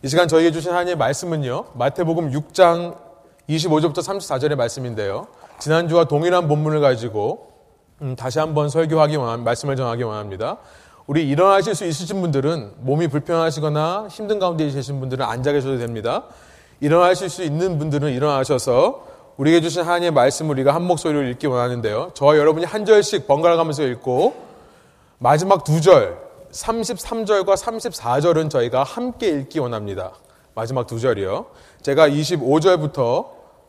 이 시간 저희에게 주신 하나님의 말씀은요. 마태복음 6장 25절부터 34절의 말씀인데요. 지난주와 동일한 본문을 가지고 음, 다시 한번 설교하기 원합 말씀을 전하기 원합니다. 우리 일어나실 수 있으신 분들은 몸이 불편하시거나 힘든 가운데 계신 분들은 앉아 계셔도 됩니다. 일어나실 수 있는 분들은 일어나셔서 우리에게 주신 하나님의 말씀을 우리가 한 목소리로 읽기 원하는데요. 저와 여러분이 한 절씩 번갈아 가면서 읽고 마지막 두 절, 33절과 34절은 저희가 함께 읽기 원합니다. 마지막 두 절이요. 제가 25절부터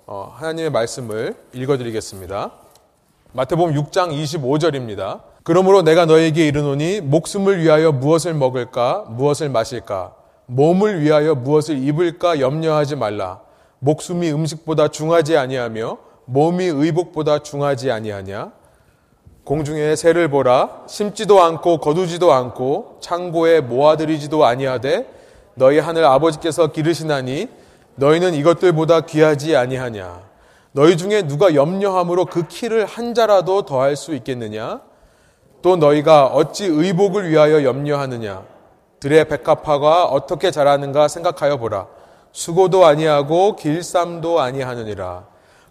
어, 하나님의 말씀을 읽어드리겠습니다. 마태복음 6장 25절입니다. 그러므로 내가 너에게 이르노니 목숨을 위하여 무엇을 먹을까 무엇을 마실까 몸을 위하여 무엇을 입을까 염려하지 말라. 목숨이 음식보다 중하지 아니하며 몸이 의복보다 중하지 아니하냐. 공중에 새를 보라 심지도 않고 거두지도 않고 창고에 모아들이지도 아니하되 너희 하늘 아버지께서 기르시나니 너희는 이것들보다 귀하지 아니하냐? 너희 중에 누가 염려함으로 그 키를 한 자라도 더할 수 있겠느냐? 또 너희가 어찌 의복을 위하여 염려하느냐? 들의 백합화가 어떻게 자라는가 생각하여 보라. 수고도 아니하고 길쌈도 아니하느니라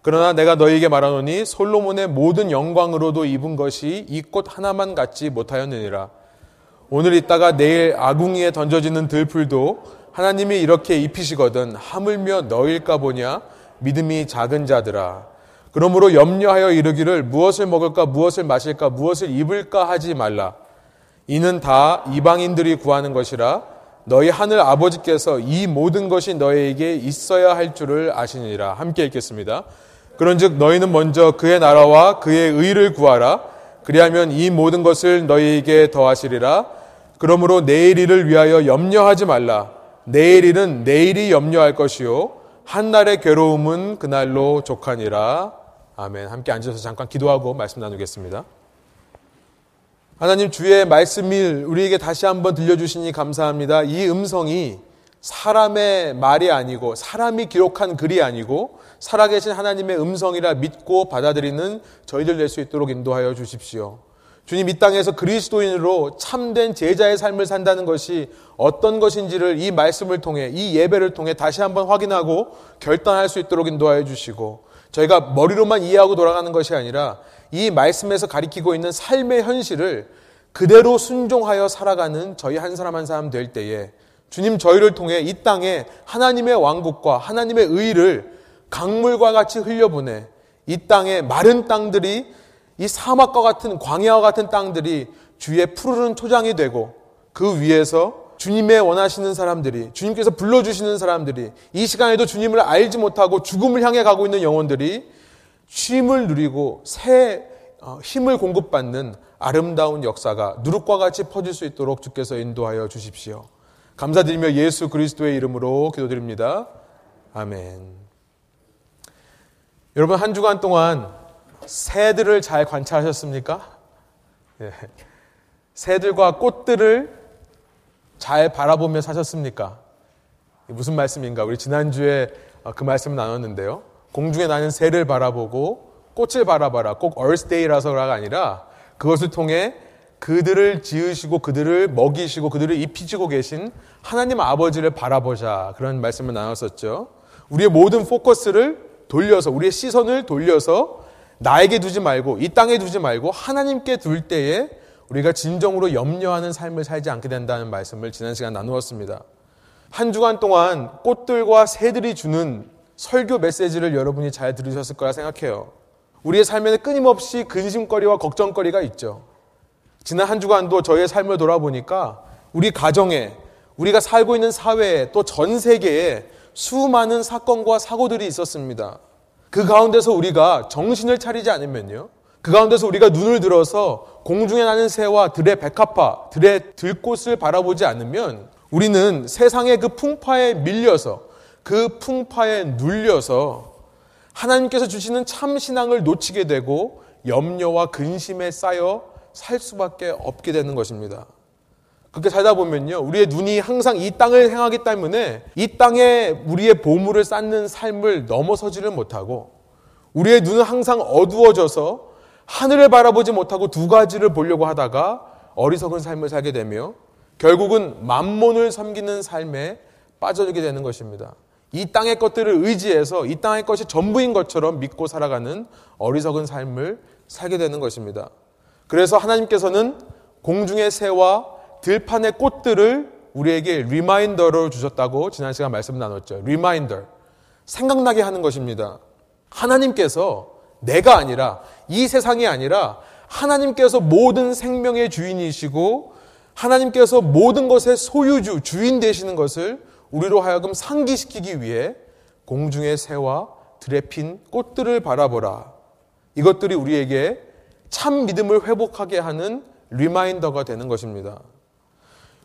그러나 내가 너희에게 말하노니 솔로몬의 모든 영광으로도 입은 것이 이 꽃 하나만 갖지 못하였느니라. 오늘 있다가 내일 아궁이에 던져지는 들풀도 하나님이 이렇게 입히시거든 하물며 너일까 보냐 믿음이 작은 자들아. 그러므로 염려하여 이르기를 무엇을 먹을까 무엇을 마실까 무엇을 입을까 하지 말라. 이는 다 이방인들이 구하는 것이라 너희 하늘 아버지께서 이 모든 것이 너희에게 있어야 할 줄을 아시니라. 함께 읽겠습니다. 그런즉 너희는 먼저 그의 나라와 그의 의를 구하라. 그리하면 이 모든 것을 너희에게 더하시리라. 그러므로 내일 일을 위하여 염려하지 말라. 내일 일은 내일이 염려할 것이요. 한날의 괴로움은 그날로 족하니라. 아멘. 함께 앉아서 잠깐 기도하고 말씀 나누겠습니다. 하나님 주의 말씀을 우리에게 다시 한번 들려주시니 감사합니다. 이 음성이 사람의 말이 아니고 사람이 기록한 글이 아니고 살아계신 하나님의 음성이라 믿고 받아들이는 저희들 될 수 있도록 인도하여 주십시오. 주님 이 땅에서 그리스도인으로 참된 제자의 삶을 산다는 것이 어떤 것인지를 이 말씀을 통해 이 예배를 통해 다시 한번 확인하고 결단할 수 있도록 인도하여 주시고 저희가 머리로만 이해하고 돌아가는 것이 아니라 이 말씀에서 가리키고 있는 삶의 현실을 그대로 순종하여 살아가는 저희 한 사람 한 사람 될 때에 주님 저희를 통해 이 땅에 하나님의 왕국과 하나님의 의를 강물과 같이 흘려보내 이 땅에 마른 땅들이 이 사막과 같은 광야와 같은 땅들이 주의 푸르른 초장이 되고 그 위에서 주님의 원하시는 사람들이 주님께서 불러주시는 사람들이 이 시간에도 주님을 알지 못하고 죽음을 향해 가고 있는 영혼들이 쉼을 누리고 새 어, 힘을 공급받는 아름다운 역사가 누룩과 같이 퍼질 수 있도록 주께서 인도하여 주십시오. 감사드리며 예수 그리스도의 이름으로 기도드립니다. 아멘. 여러분 한 주간 동안 새들을 잘 관찰하셨습니까? 예. 새들과 꽃들을 잘 바라보며 사셨습니까? 무슨 말씀인가? 우리 지난주에 어, 그 말씀을 나눴는데요. 공중에 나는 새를 바라보고 꽃을 바라봐라. 꼭 얼스데이라서가 아니라 그것을 통해 그들을 지으시고 그들을 먹이시고 그들을 입히시고 계신 하나님 아버지를 바라보자. 그런 말씀을 나눴었죠. 우리의 모든 포커스를 돌려서 우리의 시선을 돌려서 나에게 두지 말고 이 땅에 두지 말고 하나님께 둘 때에 우리가 진정으로 염려하는 삶을 살지 않게 된다는 말씀을 지난 시간 나누었습니다. 한 주간 동안 꽃들과 새들이 주는 설교 메시지를 여러분이 잘 들으셨을 거라 생각해요. 우리의 삶에는 끊임없이 근심거리와 걱정거리가 있죠. 지난 한 주간도 저희의 삶을 돌아보니까 우리 가정에, 우리가 살고 있는 사회에 또 전 세계에 수많은 사건과 사고들이 있었습니다. 그 가운데서 우리가 정신을 차리지 않으면요. 그 가운데서 우리가 눈을 들어서 공중에 나는 새와 들의 백합화, 들의 들꽃을 바라보지 않으면 우리는 세상의 그 풍파에 밀려서 그 풍파에 눌려서 하나님께서 주시는 참 신앙을 놓치게 되고 염려와 근심에 쌓여 살 수밖에 없게 되는 것입니다. 그렇게 살다 보면요. 우리의 눈이 항상 이 땅을 행하기 때문에 이 땅에 우리의 보물을 쌓는 삶을 넘어서지를 못하고 우리의 눈은 항상 어두워져서 하늘을 바라보지 못하고 두 가지를 보려고 하다가 어리석은 삶을 살게 되며 결국은 만몬을 섬기는 삶에 빠져들게 되는 것입니다. 이 땅의 것들을 의지해서 이 땅의 것이 전부인 것처럼 믿고 살아가는 어리석은 삶을 살게 되는 것입니다. 그래서 하나님께서는 공중의 새와 들판의 꽃들을 우리에게 reminder로 주셨다고 지난 시간 말씀 나눴죠. Reminder. 생각나게 하는 것입니다. 하나님께서 내가 아니라 이 세상이 아니라 하나님께서 모든 생명의 주인이시고 하나님께서 모든 것의 소유주, 주인 되시는 것을 우리로 하여금 상기시키기 위해 공중의 새와 들에 핀 꽃들을 바라보라. 이것들이 우리에게 참 믿음을 회복하게 하는 reminder가 되는 것입니다.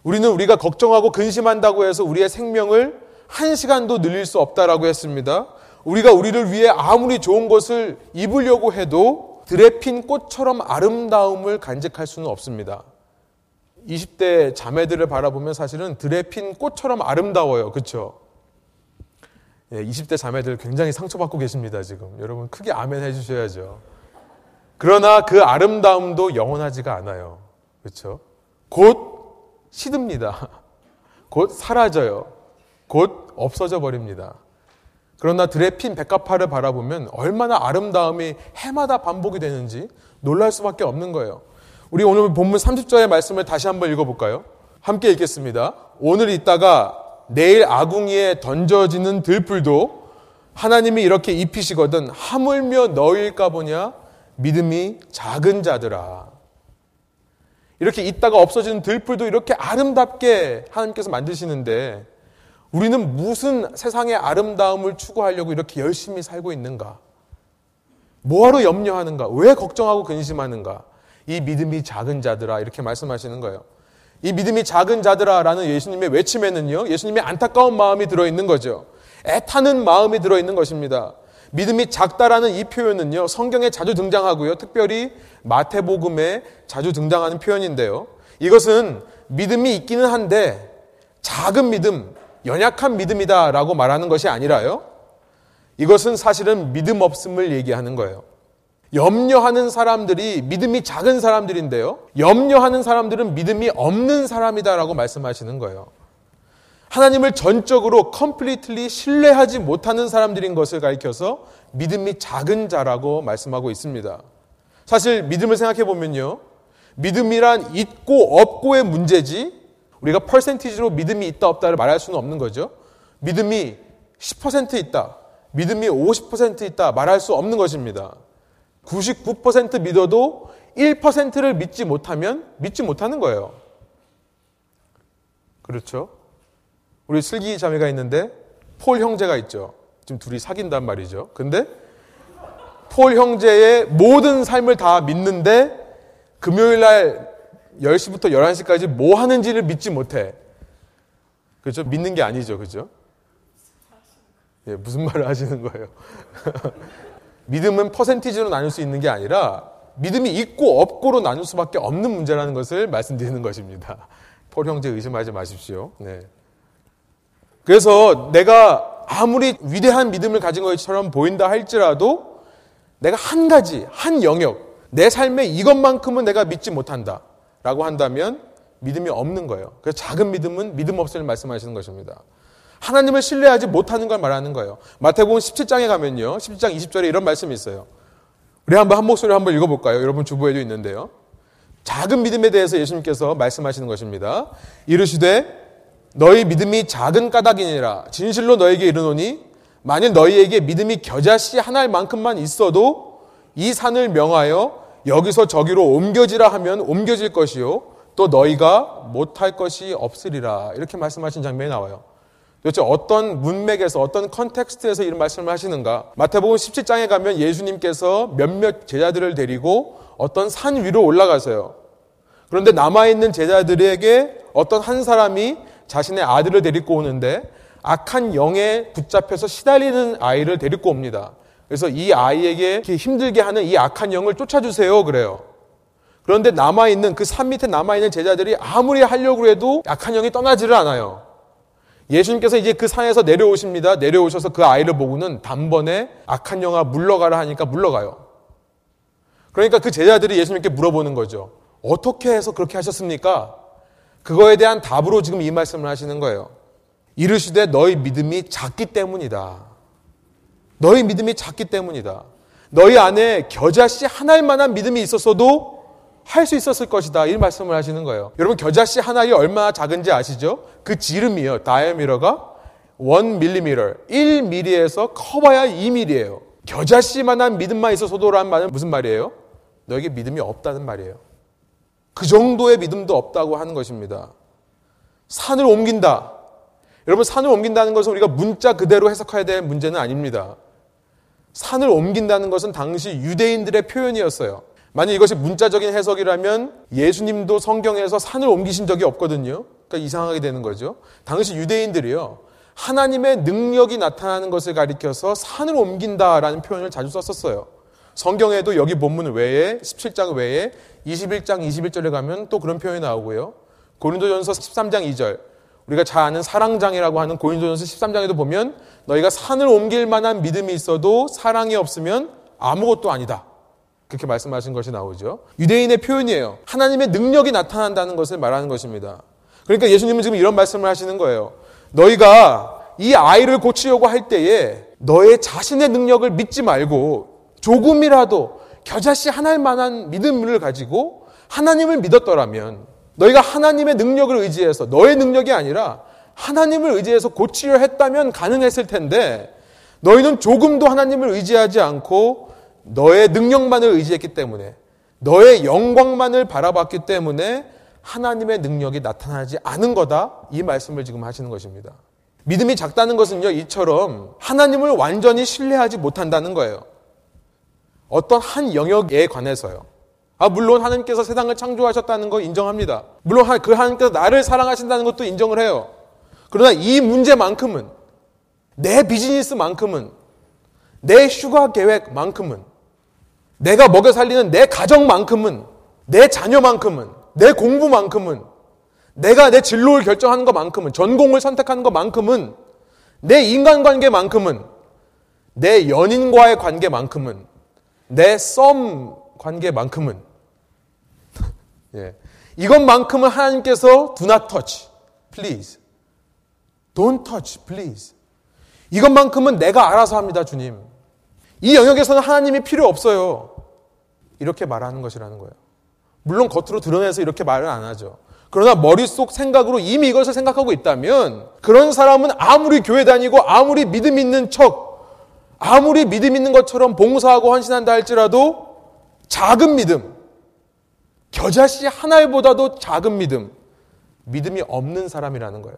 우리는 우리가 걱정하고 근심한다고 해서 우리의 생명을 한 시간도 늘릴 수 없다라고 했습니다. 우리가 우리를 위해 아무리 좋은 것을 입으려고 해도 들에 핀 꽃처럼 아름다움을 간직할 수는 없습니다. 20대 자매들을 바라보면 사실은 들에 핀 꽃처럼 아름다워요. 그렇죠? 예, 20대 자매들 굉장히 상처받고 계십니다, 지금. 여러분 크게 아멘 해 주셔야죠. 그러나 그 아름다움도 영원하지가 않아요. 그렇죠? 곧 시듭니다. 곧 사라져요. 곧 없어져 버립니다. 그러나 들에 핀 백합화를 바라보면 얼마나 아름다움이 해마다 반복이 되는지 놀랄 수밖에 없는 거예요. 우리 오늘 본문 30절의 말씀을 다시 한번 읽어볼까요? 함께 읽겠습니다. 오늘 있다가 내일 아궁이에 던져지는 들풀도 하나님이 이렇게 입히시거든 하물며 너일까 보냐 믿음이 작은 자들아. 이렇게 있다가 없어지는 들풀도 이렇게 아름답게 하나님께서 만드시는데 우리는 무슨 세상의 아름다움을 추구하려고 이렇게 열심히 살고 있는가? 뭐하러 염려하는가? 왜 걱정하고 근심하는가? 이 믿음이 작은 자들아 이렇게 말씀하시는 거예요. 이 믿음이 작은 자들아라는 예수님의 외침에는요. 예수님의 안타까운 마음이 들어 있는 거죠. 애타는 마음이 들어 있는 것입니다. 믿음이 작다라는 이 표현은요. 성경에 자주 등장하고요. 특별히 마태복음에 자주 등장하는 표현인데요. 이것은 믿음이 있기는 한데 작은 믿음, 연약한 믿음이다라고 말하는 것이 아니라요. 이것은 사실은 믿음 없음을 얘기하는 거예요. 염려하는 사람들이 믿음이 작은 사람들인데요. 염려하는 사람들은 믿음이 없는 사람이다라고 말씀하시는 거예요. 하나님을 전적으로 completely 신뢰하지 못하는 사람들인 것을 가리켜서 믿음이 작은 자라고 말씀하고 있습니다. 사실 믿음을 생각해 보면요. 믿음이란 있고 없고의 문제지 우리가 퍼센티지로 믿음이 있다 없다를 말할 수는 없는 거죠. 믿음이 10% 있다. 믿음이 50% 있다 말할 수 없는 것입니다. 99% 믿어도 1%를 믿지 못하면 믿지 못하는 거예요. 그렇죠? 우리 슬기 자매가 있는데 폴 형제가 있죠. 지금 둘이 사귄단 말이죠. 근데 폴 형제의 모든 삶을 다 믿는데 금요일 날 10시부터 11시까지 뭐 하는지를 믿지 못해. 그렇죠? 믿는 게 아니죠. 그죠? 예, 무슨 말을 하시는 거예요? 믿음은 퍼센티지로 나눌 수 있는 게 아니라 믿음이 있고 없고로 나눌 수밖에 없는 문제라는 것을 말씀드리는 것입니다. 폴 형제 의심하지 마십시오. 네. 그래서 내가 아무리 위대한 믿음을 가진 것처럼 보인다 할지라도 내가 한 가지, 한 영역, 내 삶에 이것만큼은 내가 믿지 못한다. 라고 한다면 믿음이 없는 거예요. 그래서 작은 믿음은 믿음 없음을 말씀하시는 것입니다. 하나님을 신뢰하지 못하는 걸 말하는 거예요. 마태복음 17장에 가면요. 17장 20절에 이런 말씀이 있어요. 우리 한번 한 목소리로 한번 읽어볼까요? 여러분 주부에도 있는데요. 작은 믿음에 대해서 예수님께서 말씀하시는 것입니다. 이르시되 너희 믿음이 작은 까닭이니라 진실로 너에게 이르노니 만일 너희에게 믿음이 겨자씨 하나만큼만 있어도 이 산을 명하여 여기서 저기로 옮겨지라 하면 옮겨질 것이요 또 너희가 못할 것이 없으리라 이렇게 말씀하신 장면이 나와요. 도대체 어떤 문맥에서 어떤 컨텍스트에서 이런 말씀을 하시는가? 마태복음 17장에 가면 예수님께서 몇몇 제자들을 데리고 어떤 산 위로 올라가세요. 그런데 남아있는 제자들에게 어떤 한 사람이 자신의 아들을 데리고 오는데 악한 영에 붙잡혀서 시달리는 아이를 데리고 옵니다. 그래서 이 아이에게 힘들게 하는 이 악한 영을 쫓아주세요. 그래요. 그런데 남아있는 그 산 밑에 남아있는 제자들이 아무리 하려고 해도 악한 영이 떠나지를 않아요. 예수님께서 이제 그 산에서 내려오십니다. 내려오셔서 그 아이를 보고는 단번에 악한 영아 물러가라 하니까 물러가요. 그러니까 그 제자들이 예수님께 물어보는 거죠. 어떻게 해서 그렇게 하셨습니까? 그거에 대한 답으로 지금 이 말씀을 하시는 거예요. 이르시되 너희 믿음이 작기 때문이다. 너희 믿음이 작기 때문이다. 너희 안에 겨자씨 하나일 만한 믿음이 있었어도 할 수 있었을 것이다. 이 말씀을 하시는 거예요. 여러분 겨자씨 하나이 얼마나 작은지 아시죠? 그 지름이요. 다이아미러가 1mm, 1mm에서 커봐야 2mm예요. 겨자씨만한 믿음만 있어서도라는 말은 무슨 말이에요? 너에게 믿음이 없다는 말이에요. 그 정도의 믿음도 없다고 하는 것입니다. 산을 옮긴다. 여러분 산을 옮긴다는 것은 우리가 문자 그대로 해석해야 될 문제는 아닙니다. 산을 옮긴다는 것은 당시 유대인들의 표현이었어요. 만약 이것이 문자적인 해석이라면 예수님도 성경에서 산을 옮기신 적이 없거든요. 그러니까 이상하게 되는 거죠. 당시 유대인들이요. 하나님의 능력이 나타나는 것을 가리켜서 산을 옮긴다라는 표현을 자주 썼었어요. 성경에도 여기 본문 외에 17장 외에 21장 21절에 가면 또 그런 표현이 나오고요. 고린도전서 13장 2절 우리가 잘 아는 사랑장이라고 하는 고린도전서 13장에도 보면 너희가 산을 옮길 만한 믿음이 있어도 사랑이 없으면 아무것도 아니다. 그렇게 말씀하신 것이 나오죠. 유대인의 표현이에요. 하나님의 능력이 나타난다는 것을 말하는 것입니다. 그러니까 예수님은 지금 이런 말씀을 하시는 거예요. 너희가 이 아이를 고치려고 할 때에 너의 자신의 능력을 믿지 말고 조금이라도 겨자씨 하나일 만한 믿음을 가지고 하나님을 믿었더라면 너희가 하나님의 능력을 의지해서 너의 능력이 아니라 하나님을 의지해서 고치려 했다면 가능했을 텐데 너희는 조금도 하나님을 의지하지 않고 너의 능력만을 의지했기 때문에 너의 영광만을 바라봤기 때문에 하나님의 능력이 나타나지 않은 거다. 이 말씀을 지금 하시는 것입니다. 믿음이 작다는 것은요, 이처럼 하나님을 완전히 신뢰하지 못한다는 거예요. 어떤 한 영역에 관해서요. 아, 물론 하나님께서 세상을 창조하셨다는 거 인정합니다. 물론 그 하나님께서 나를 사랑하신다는 것도 인정을 해요. 그러나 이 문제만큼은 내 비즈니스만큼은 내 휴가 계획만큼은 내가 먹여 살리는 내 가정만큼은 내 자녀만큼은 내 공부만큼은 내가 내 진로를 결정하는 것만큼은 전공을 선택하는 것만큼은 내 인간관계만큼은 내 연인과의 관계만큼은 내 썸 관계만큼은 예. 이것만큼은 하나님께서 do not touch, please. Don't touch, please. 이것만큼은 내가 알아서 합니다, 주님. 이 영역에서는 하나님이 필요 없어요. 이렇게 말하는 것이라는 거예요. 물론 겉으로 드러내서 이렇게 말을 안 하죠. 그러나 머릿속 생각으로 이미 이것을 생각하고 있다면 그런 사람은 아무리 교회 다니고 아무리 믿음 있는 척 아무리 믿음 있는 것처럼 봉사하고 헌신한다 할지라도 작은 믿음 겨자씨 하나보다도 작은 믿음 믿음이 없는 사람이라는 거예요.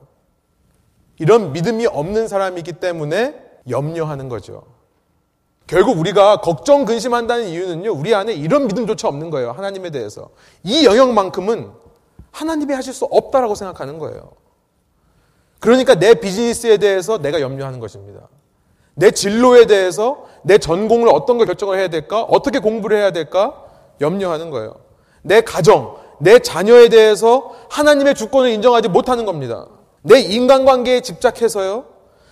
이런 믿음이 없는 사람이기 때문에 염려하는 거죠. 결국 우리가 걱정 근심한다는 이유는요, 우리 안에 이런 믿음조차 없는 거예요. 하나님에 대해서. 이 영역만큼은 하나님이 하실 수 없다라고 생각하는 거예요. 그러니까 내 비즈니스에 대해서 내가 염려하는 것입니다. 내 진로에 대해서 내 전공을 어떤 걸 결정을 해야 될까? 어떻게 공부를 해야 될까? 염려하는 거예요. 내 가정, 내 자녀에 대해서 하나님의 주권을 인정하지 못하는 겁니다. 내 인간관계에 집착해서요.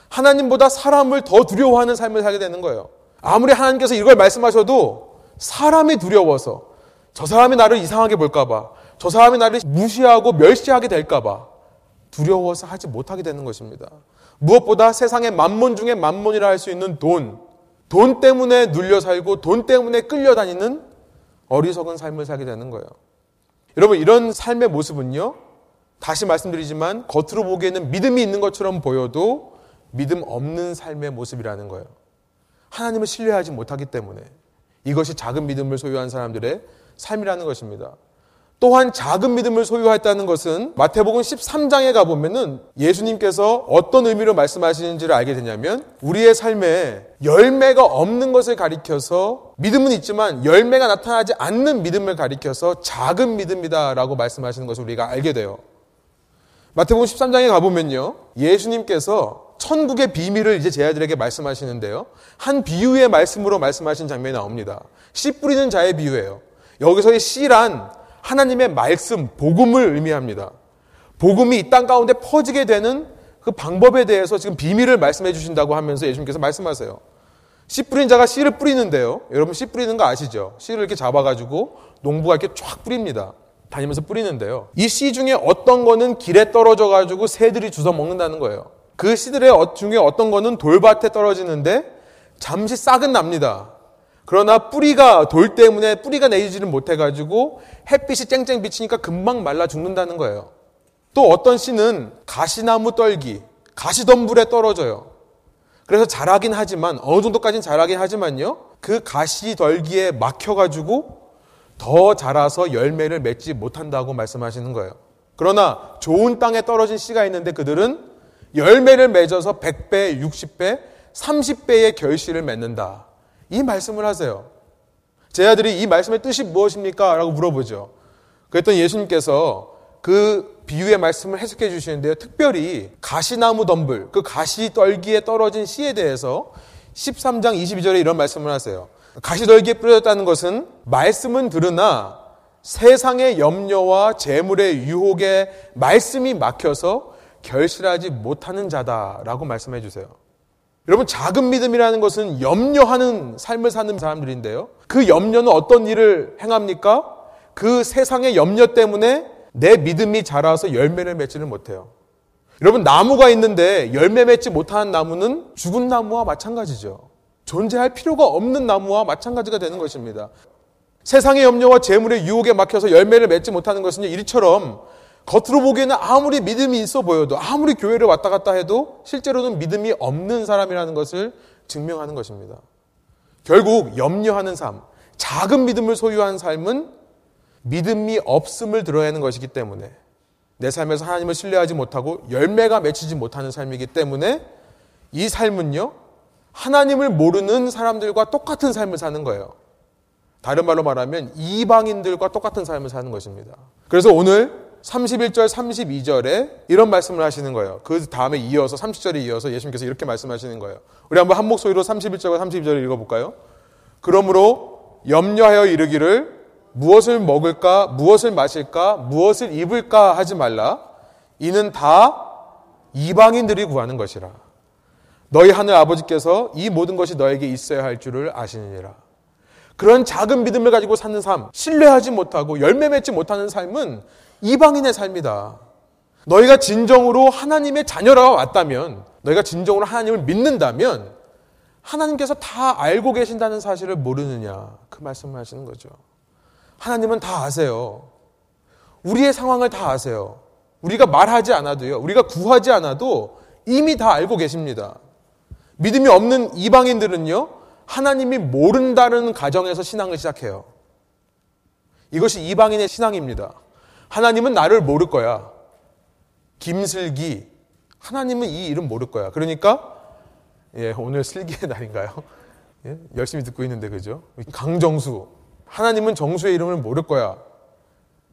하나님보다 사람을 더 두려워하는 삶을 살게 되는 거예요. 아무리 하나님께서 이걸 말씀하셔도 사람이 두려워서 저 사람이 나를 이상하게 볼까봐 저 사람이 나를 무시하고 멸시하게 될까봐 두려워서 하지 못하게 되는 것입니다. 무엇보다 세상의 만몬 중에 만몬이라 할 수 있는 돈, 돈 때문에 눌려 살고 돈 때문에 끌려다니는 어리석은 삶을 살게 되는 거예요. 여러분, 이런 삶의 모습은요, 다시 말씀드리지만 겉으로 보기에는 믿음이 있는 것처럼 보여도 믿음 없는 삶의 모습이라는 거예요. 하나님을 신뢰하지 못하기 때문에 이것이 작은 믿음을 소유한 사람들의 삶이라는 것입니다. 또한 작은 믿음을 소유했다는 것은 마태복음 13장에 가보면은 예수님께서 어떤 의미로 말씀하시는지를 알게 되냐면 우리의 삶에 열매가 없는 것을 가리켜서 믿음은 있지만 열매가 나타나지 않는 믿음을 가리켜서 작은 믿음이다라고 말씀하시는 것을 우리가 알게 돼요. 마태복음 13장에 가보면요. 예수님께서 천국의 비밀을 이제 제 아들에게 말씀하시는데요. 한 비유의 말씀으로 말씀하신 장면이 나옵니다. 씨 뿌리는 자의 비유예요. 여기서의 씨란 하나님의 말씀, 복음을 의미합니다. 복음이 이 땅 가운데 퍼지게 되는 그 방법에 대해서 지금 비밀을 말씀해 주신다고 하면서 예수님께서 말씀하세요. 씨 뿌린 자가 씨를 뿌리는데요. 여러분 씨 뿌리는 거 아시죠? 씨를 이렇게 잡아가지고 농부가 이렇게 쫙 뿌립니다. 다니면서 뿌리는데요. 이 씨 중에 어떤 거는 길에 떨어져 가지고 새들이 주워 먹는다는 거예요. 그 씨들의 어- 중에 어떤 거는 돌밭에 떨어지는데 잠시 싹은 납니다. 그러나 뿌리가 돌 때문에 뿌리가 내리지를 못해가지고 햇빛이 쨍쨍 비치니까 금방 말라 죽는다는 거예요. 또 어떤 씨는 가시나무 떨기, 가시덤불에 떨어져요. 그래서 자라긴 하지만 어느 정도까지는 자라긴 하지만요. 그 가시덜기에 막혀가지고 더 자라서 열매를 맺지 못한다고 말씀하시는 거예요. 그러나 좋은 땅에 떨어진 씨가 있는데 그들은 열매를 맺어서 100배, 60배, 30배의 결실을 맺는다. 이 말씀을 하세요. 제 아들이 이 말씀의 뜻이 무엇입니까? 라고 물어보죠. 그랬더니 예수님께서 그 비유의 말씀을 해석해 주시는데요. 특별히 가시나무 덤불, 그 가시 떨기에 떨어진 씨에 대해서 13장 22절에 이런 말씀을 하세요. 가시 떨기에 뿌려졌다는 것은 말씀은 들으나 세상의 염려와 재물의 유혹에 말씀이 막혀서 결실하지 못하는 자다라고 말씀해 주세요. 여러분 작은 믿음이라는 것은 염려하는 삶을 사는 사람들인데요. 그 염려는 어떤 일을 행합니까? 그 세상의 염려 때문에 내 믿음이 자라서 열매를 맺지를 못해요. 여러분 나무가 있는데 열매 맺지 못하는 나무는 죽은 나무와 마찬가지죠. 존재할 필요가 없는 나무와 마찬가지가 되는 것입니다. 세상의 염려와 재물의 유혹에 막혀서 열매를 맺지 못하는 것은 이리처럼 겉으로 보기에는 아무리 믿음이 있어 보여도 아무리 교회를 왔다 갔다 해도 실제로는 믿음이 없는 사람이라는 것을 증명하는 것입니다. 결국 염려하는 삶, 작은 믿음을 소유한 삶은 믿음이 없음을 드러내는 것이기 때문에 내 삶에서 하나님을 신뢰하지 못하고 열매가 맺히지 못하는 삶이기 때문에 이 삶은요, 하나님을 모르는 사람들과 똑같은 삶을 사는 거예요. 다른 말로 말하면 이방인들과 똑같은 삶을 사는 것입니다. 그래서 오늘 31절, 32절에 이런 말씀을 하시는 거예요. 그 다음에 이어서 30절에 이어서 예수님께서 이렇게 말씀하시는 거예요. 우리 한번 한 목소리로 31절과 32절을 읽어볼까요? 그러므로 염려하여 이르기를 무엇을 먹을까, 무엇을 마실까, 무엇을 입을까 하지 말라. 이는 다 이방인들이 구하는 것이라. 너희 하늘 아버지께서 이 모든 것이 너에게 있어야 할 줄을 아시느니라. 그런 작은 믿음을 가지고 사는 삶, 신뢰하지 못하고 열매 맺지 못하는 삶은 이방인의 삶이다. 너희가 진정으로 하나님의 자녀라 왔다면, 너희가 진정으로 하나님을 믿는다면, 하나님께서 다 알고 계신다는 사실을 모르느냐. 그 말씀을 하시는 거죠. 하나님은 다 아세요. 우리의 상황을 다 아세요. 우리가 말하지 않아도요. 우리가 구하지 않아도 이미 다 알고 계십니다. 믿음이 없는 이방인들은요. 하나님이 모른다는 가정에서 신앙을 시작해요. 이것이 이방인의 신앙입니다. 하나님은 나를 모를 거야. 김슬기. 하나님은 이 이름 모를 거야. 그러니까, 예, 오늘 슬기의 날인가요? 예, 열심히 듣고 있는데, 그죠? 강정수. 하나님은 정수의 이름을 모를 거야.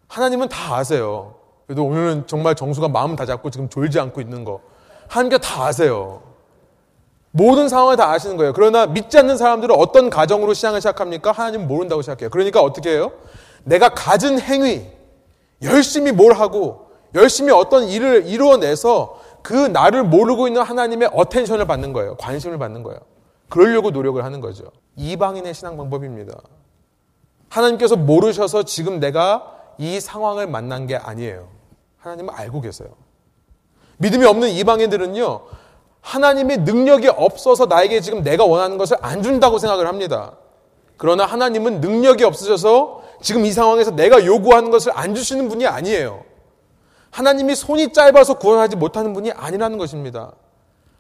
하나님은 다 아세요. 그래도 오늘은 정말 정수가 마음 다 잡고 지금 졸지 않고 있는 거. 하나님께 다 아세요. 모든 상황을 다 아시는 거예요. 그러나 믿지 않는 사람들은 어떤 가정으로 신앙을 시작합니까? 하나님 모른다고 시작해요. 그러니까 어떻게 해요? 내가 가진 행위, 열심히 뭘 하고, 열심히 어떤 일을 이루어내서 그 나를 모르고 있는 하나님의 attention을 받는 거예요. 관심을 받는 거예요. 그러려고 노력을 하는 거죠. 이방인의 신앙 방법입니다. 하나님께서 모르셔서 지금 내가 이 상황을 만난 게 아니에요. 하나님은 알고 계세요. 믿음이 없는 이방인들은요, 하나님의 능력이 없어서 나에게 지금 내가 원하는 것을 안 준다고 생각을 합니다. 그러나 하나님은 능력이 없으셔서 지금 이 상황에서 내가 요구하는 것을 안 주시는 분이 아니에요. 하나님이 손이 짧아서 구원하지 못하는 분이 아니라는 것입니다.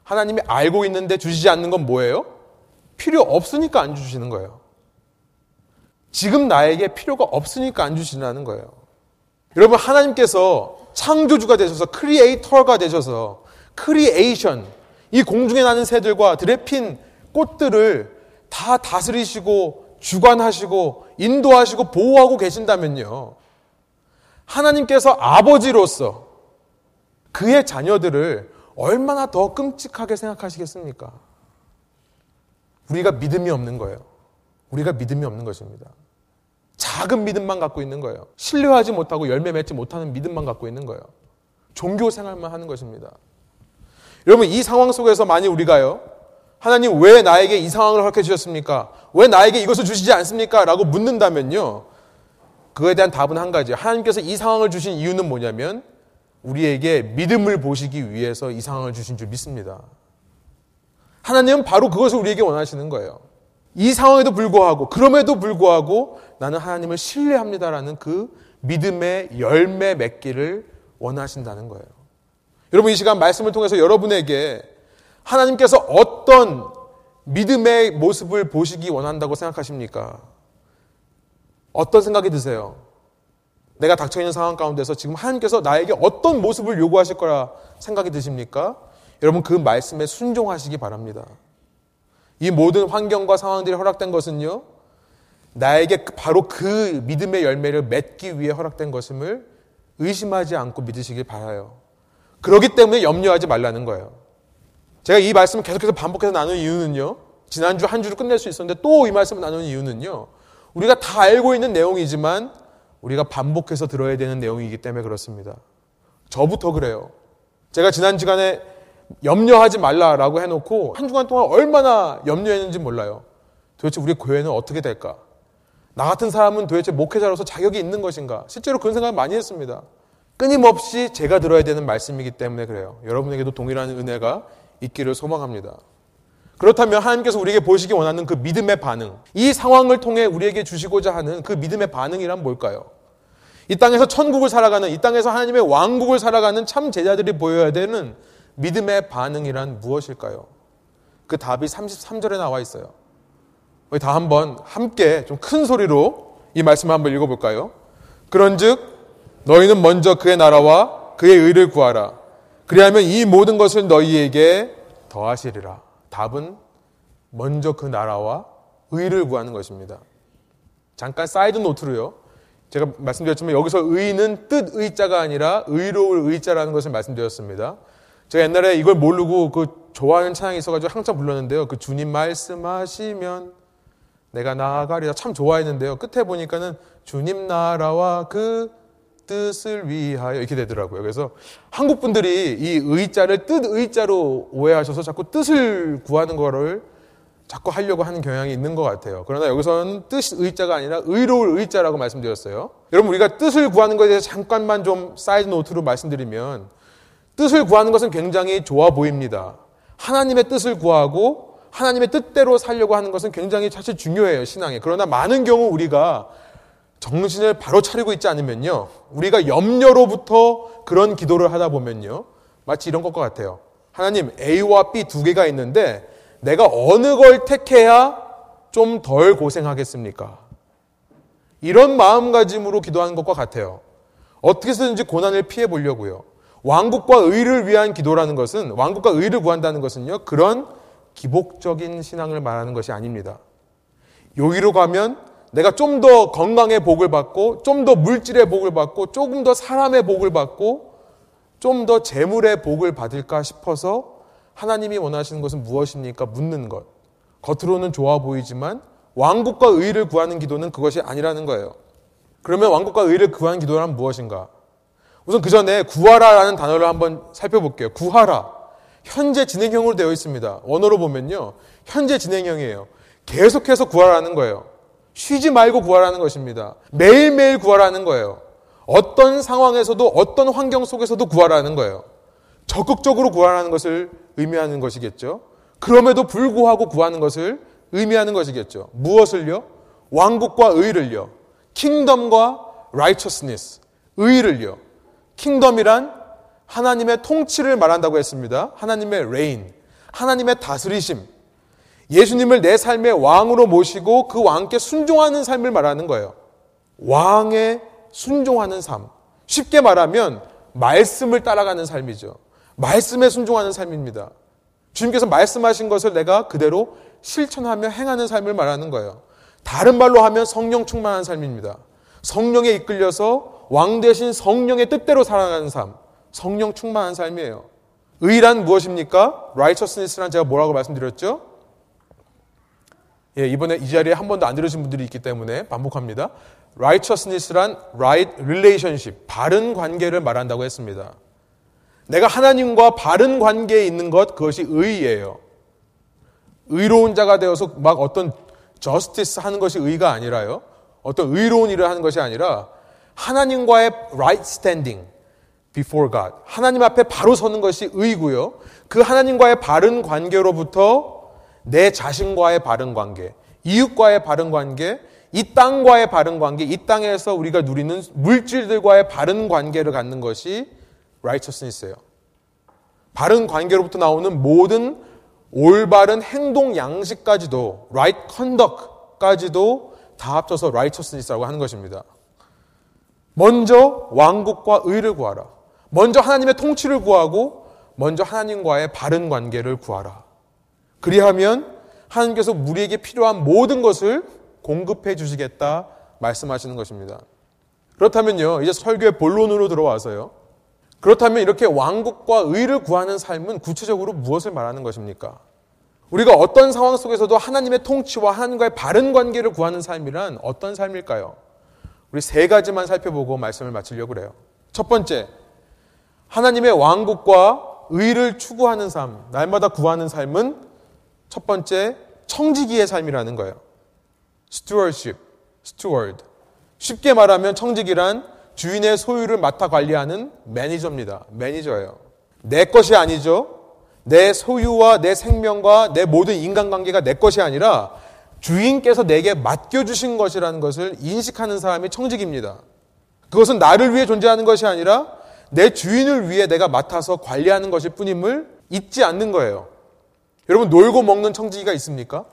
하나님이 알고 있는데 주시지 않는 건 뭐예요? 필요 없으니까 안 주시는 거예요. 지금 나에게 필요가 없으니까 안 주시는 거예요. 여러분, 하나님께서 창조주가 되셔서 creator가 되셔서 creation, 이 공중에 나는 새들과 들에 핀 꽃들을 다 다스리시고 주관하시고 인도하시고 보호하고 계신다면요. 하나님께서 아버지로서 그의 자녀들을 얼마나 더 끔찍하게 생각하시겠습니까? 우리가 믿음이 없는 거예요. 우리가 믿음이 없는 것입니다. 작은 믿음만 갖고 있는 거예요. 신뢰하지 못하고 열매 맺지 못하는 믿음만 갖고 있는 거예요. 종교 생활만 하는 것입니다. 여러분, 이 상황 속에서 만약 우리가요, 하나님 왜 나에게 이 상황을 허락해 주셨습니까? 왜 나에게 이것을 주시지 않습니까? 라고 묻는다면요, 그에 대한 답은 한 가지. 하나님께서 이 상황을 주신 이유는 뭐냐면, 우리에게 믿음을 보시기 위해서 이 상황을 주신 줄 믿습니다. 하나님은 바로 그것을 우리에게 원하시는 거예요. 이 상황에도 불구하고, 그럼에도 불구하고 나는 하나님을 신뢰합니다라는 그 믿음의 열매 맺기를 원하신다는 거예요. 여러분 이 시간 말씀을 통해서 여러분에게 하나님께서 어떤 믿음의 모습을 보시기 원한다고 생각하십니까? 어떤 생각이 드세요? 내가 닥쳐있는 상황 가운데서 지금 하나님께서 나에게 어떤 모습을 요구하실 거라 생각이 드십니까? 여러분 그 말씀에 순종하시기 바랍니다. 이 모든 환경과 상황들이 허락된 것은요, 나에게 바로 그 믿음의 열매를 맺기 위해 허락된 것임을 의심하지 않고 믿으시길 바라요. 그렇기 때문에 염려하지 말라는 거예요. 제가 이 말씀을 계속해서 반복해서 나눈 이유는요, 지난주 한 주를 끝낼 수 있었는데 또 이 말씀을 나누는 이유는요, 우리가 다 알고 있는 내용이지만 우리가 반복해서 들어야 되는 내용이기 때문에 그렇습니다. 저부터 그래요. 제가 지난 주간에 염려하지 말라라고 해놓고 한 주간 동안 얼마나 염려했는지 몰라요. 도대체 우리 교회는 어떻게 될까? 나 같은 사람은 도대체 목회자로서 자격이 있는 것인가? 실제로 그런 생각을 많이 했습니다. 끊임없이 제가 들어야 되는 말씀이기 때문에 그래요. 여러분에게도 동일한 은혜가 있기를 소망합니다. 그렇다면 하나님께서 우리에게 보시기 원하는 그 믿음의 반응, 이 상황을 통해 우리에게 주시고자 하는 그 믿음의 반응이란 뭘까요? 이 땅에서 천국을 살아가는, 이 땅에서 하나님의 왕국을 살아가는 참 제자들이 보여야 되는 믿음의 반응이란 무엇일까요? 그 답이 33절에 나와 있어요. 우리 다 한번 함께 좀 큰 소리로 이 말씀을 한번 읽어볼까요? 그런즉 너희는 먼저 그의 나라와 그의 의를 구하라. 그리하면 이 모든 것을 너희에게 더하시리라. 답은 먼저 그 나라와 의를 구하는 것입니다. 잠깐 side note로요. 제가 말씀드렸지만 여기서 의는 뜻 의자가 아니라 의로울 의자라는 것을 말씀드렸습니다. 제가 옛날에 이걸 모르고 그 좋아하는 찬양이 있어가지고 항상 불렀는데요. 그 주님 말씀하시면 내가 나아가리라 참 좋아했는데요. 끝에 보니까는 주님 나라와 그 뜻을 위하여 이렇게 되더라고요. 그래서 한국 분들이 이 의자를 뜻 의자로 오해하셔서 자꾸 뜻을 구하는 거를 자꾸 하려고 하는 경향이 있는 것 같아요. 그러나 여기서는 뜻 의자가 아니라 의로울 의자라고 말씀드렸어요. 여러분 우리가 뜻을 구하는 것에 대해서 잠깐만 좀 side note로 말씀드리면 뜻을 구하는 것은 굉장히 좋아 보입니다. 하나님의 뜻을 구하고 하나님의 뜻대로 살려고 하는 것은 굉장히 사실 중요해요, 신앙에. 그러나 많은 경우 우리가 정신을 바로 차리고 있지 않으면요. 우리가 염려로부터 그런 기도를 하다 보면요. 마치 이런 것과 같아요. 하나님, A와 B 두 개가 있는데 내가 어느 걸 택해야 좀 덜 고생하겠습니까? 이런 마음가짐으로 기도하는 것과 같아요. 어떻게 든지 고난을 피해 보려고요. 왕국과 의를 위한 기도라는 것은 왕국과 의를 구한다는 것은요. 그런 기복적인 신앙을 말하는 것이 아닙니다. 여기로 가면 내가 좀 더 건강의 복을 받고 좀 더 물질의 복을 받고 조금 더 사람의 복을 받고 좀 더 재물의 복을 받을까 싶어서 하나님이 원하시는 것은 무엇입니까? 묻는 것. 겉으로는 좋아 보이지만 왕국과 의를 구하는 기도는 그것이 아니라는 거예요. 그러면 왕국과 의를 구하는 기도란 무엇인가? 우선 그 전에 구하라라는 단어를 한번 살펴볼게요. 구하라. 현재 진행형으로 되어 있습니다. 원어로 보면요. 현재 진행형이에요. 계속해서 구하라는 거예요. 쉬지 말고 구하라는 것입니다. 매일매일 구하라는 거예요. 어떤 상황에서도 어떤 환경 속에서도 구하라는 거예요. 적극적으로 구하라는 것을 의미하는 것이겠죠. 그럼에도 불구하고 구하는 것을 의미하는 것이겠죠. 무엇을요? 왕국과 의를요. 킹덤과 righteousness, 의를요. 킹덤이란 하나님의 통치를 말한다고 했습니다. 하나님의 reign, 하나님의 다스리심. 예수님을 내 삶의 왕으로 모시고 그 왕께 순종하는 삶을 말하는 거예요. 왕에 순종하는 삶. 쉽게 말하면 말씀을 따라가는 삶이죠. 말씀에 순종하는 삶입니다. 주님께서 말씀하신 것을 내가 그대로 실천하며 행하는 삶을 말하는 거예요. 다른 말로 하면 성령 충만한 삶입니다. 성령에 이끌려서 왕 대신 성령의 뜻대로 살아가는 삶. 성령 충만한 삶이에요. 의란 무엇입니까? righteousness란 제가 뭐라고 말씀드렸죠? 예, 이번에 이 자리에 한 번도 안 들으신 분들이 있기 때문에 반복합니다. righteousness란 right relationship, 바른 관계를 말한다고 했습니다. 내가 하나님과 바른 관계에 있는 것, 그것이 의예요. 의로운 자가 되어서 막 어떤 justice 하는 것이 의가 아니라요. 어떤 의로운 일을 하는 것이 아니라 하나님과의 right standing, before God. 하나님 앞에 바로 서는 것이 의고요. 그 하나님과의 바른 관계로부터 내 자신과의 바른 관계, 이웃과의 바른 관계, 이 땅과의 바른 관계, 이 땅에서 우리가 누리는 물질들과의 바른 관계를 갖는 것이 righteousness예요. 바른 관계로부터 나오는 모든 올바른 행동 양식까지도 right conduct까지도 다 합쳐서 righteousness라고 하는 것입니다. 먼저 왕국과 의를 구하라. 먼저 하나님의 통치를 구하고 먼저 하나님과의 바른 관계를 구하라. 그리하면 하나님께서 우리에게 필요한 모든 것을 공급해 주시겠다 말씀하시는 것입니다. 그렇다면요, 이제 설교의 본론으로 들어와서요. 그렇다면 이렇게 왕국과 의를 구하는 삶은 구체적으로 무엇을 말하는 것입니까? 우리가 어떤 상황 속에서도 하나님의 통치와 하나님과의 바른 관계를 구하는 삶이란 어떤 삶일까요? 우리 세 가지만 살펴보고 말씀을 마치려고 그래요. 첫 번째, 하나님의 왕국과 의를 추구하는 삶, 날마다 구하는 삶은 첫 번째, 청지기의 삶이라는 거예요. stewardship, steward. 쉽게 말하면 청지기란 주인의 소유를 맡아 관리하는 매니저입니다. 매니저예요. 내 것이 아니죠. 내 소유와 내 생명과 내 모든 인간관계가 내 것이 아니라 주인께서 내게 맡겨주신 것이라는 것을 인식하는 사람이 청직입니다. 그것은 나를 위해 존재하는 것이 아니라 내 주인을 위해 내가 맡아서 관리하는 것일 뿐임을 잊지 않는 거예요. 여러분, 놀고 먹는 청지기가 있습니까?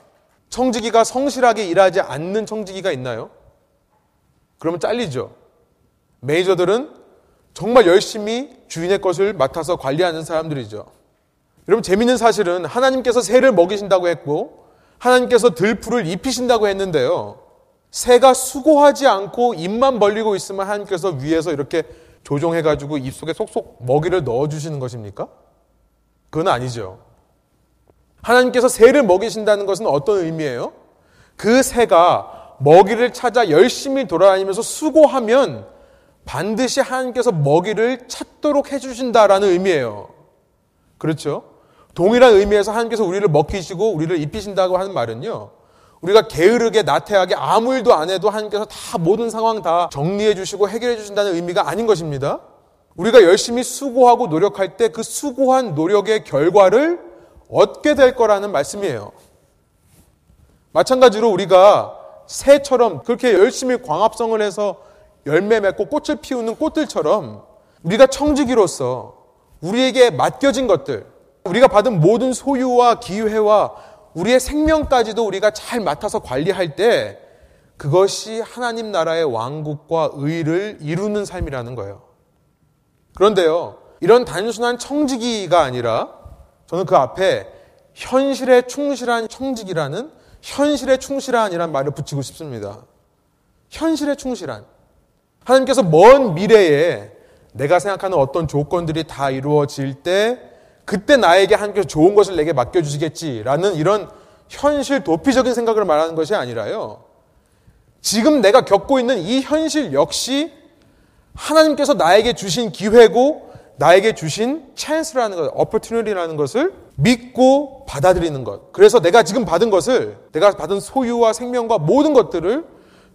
청지기가 성실하게 일하지 않는 청지기가 있나요? 그러면 잘리죠. 매니저들은 정말 열심히 주인의 것을 맡아서 관리하는 사람들이죠. 여러분 재밌는 사실은 하나님께서 새를 먹이신다고 했고 하나님께서 들풀을 입히신다고 했는데요. 새가 수고하지 않고 입만 벌리고 있으면 하나님께서 위에서 이렇게 조종해가지고 입속에 속속 먹이를 넣어주시는 것입니까? 그건 아니죠. 하나님께서 새를 먹이신다는 것은 어떤 의미예요? 그 새가 먹이를 찾아 열심히 돌아다니면서 수고하면 반드시 하나님께서 먹이를 찾도록 해주신다라는 의미예요. 그렇죠? 동일한 의미에서 하나님께서 우리를 먹히시고 우리를 입히신다고 하는 말은요. 우리가 게으르게 나태하게 아무 일도 안 해도 하나님께서 다 모든 상황 다 정리해 주시고 해결해 주신다는 의미가 아닌 것입니다. 우리가 열심히 수고하고 노력할 때 그 수고한 노력의 결과를 얻게 될 거라는 말씀이에요. 마찬가지로 우리가 새처럼 그렇게 열심히 광합성을 해서 열매 맺고 꽃을 피우는 꽃들처럼 우리가 청지기로서 우리에게 맡겨진 것들, 우리가 받은 모든 소유와 기회와 우리의 생명까지도 우리가 잘 맡아서 관리할 때 그것이 하나님 나라의 왕국과 의를 이루는 삶이라는 거예요. 그런데요, 이런 단순한 청지기가 아니라 저는 그 앞에 현실에 충실한 청지기라는 현실에 충실한이란 말을 붙이고 싶습니다. 현실에 충실한. 하나님께서 먼 미래에 내가 생각하는 어떤 조건들이 다 이루어질 때 그때 나에게 하나님께서 좋은 것을 내게 맡겨주시겠지라는 이런 현실 도피적인 생각을 말하는 것이 아니라요. 지금 내가 겪고 있는 이 현실 역시 하나님께서 나에게 주신 기회고 나에게 주신 찬스라는 것, opportunity라는 것을 믿고 받아들이는 것. 그래서 내가 지금 받은 것을 내가 받은 소유와 생명과 모든 것들을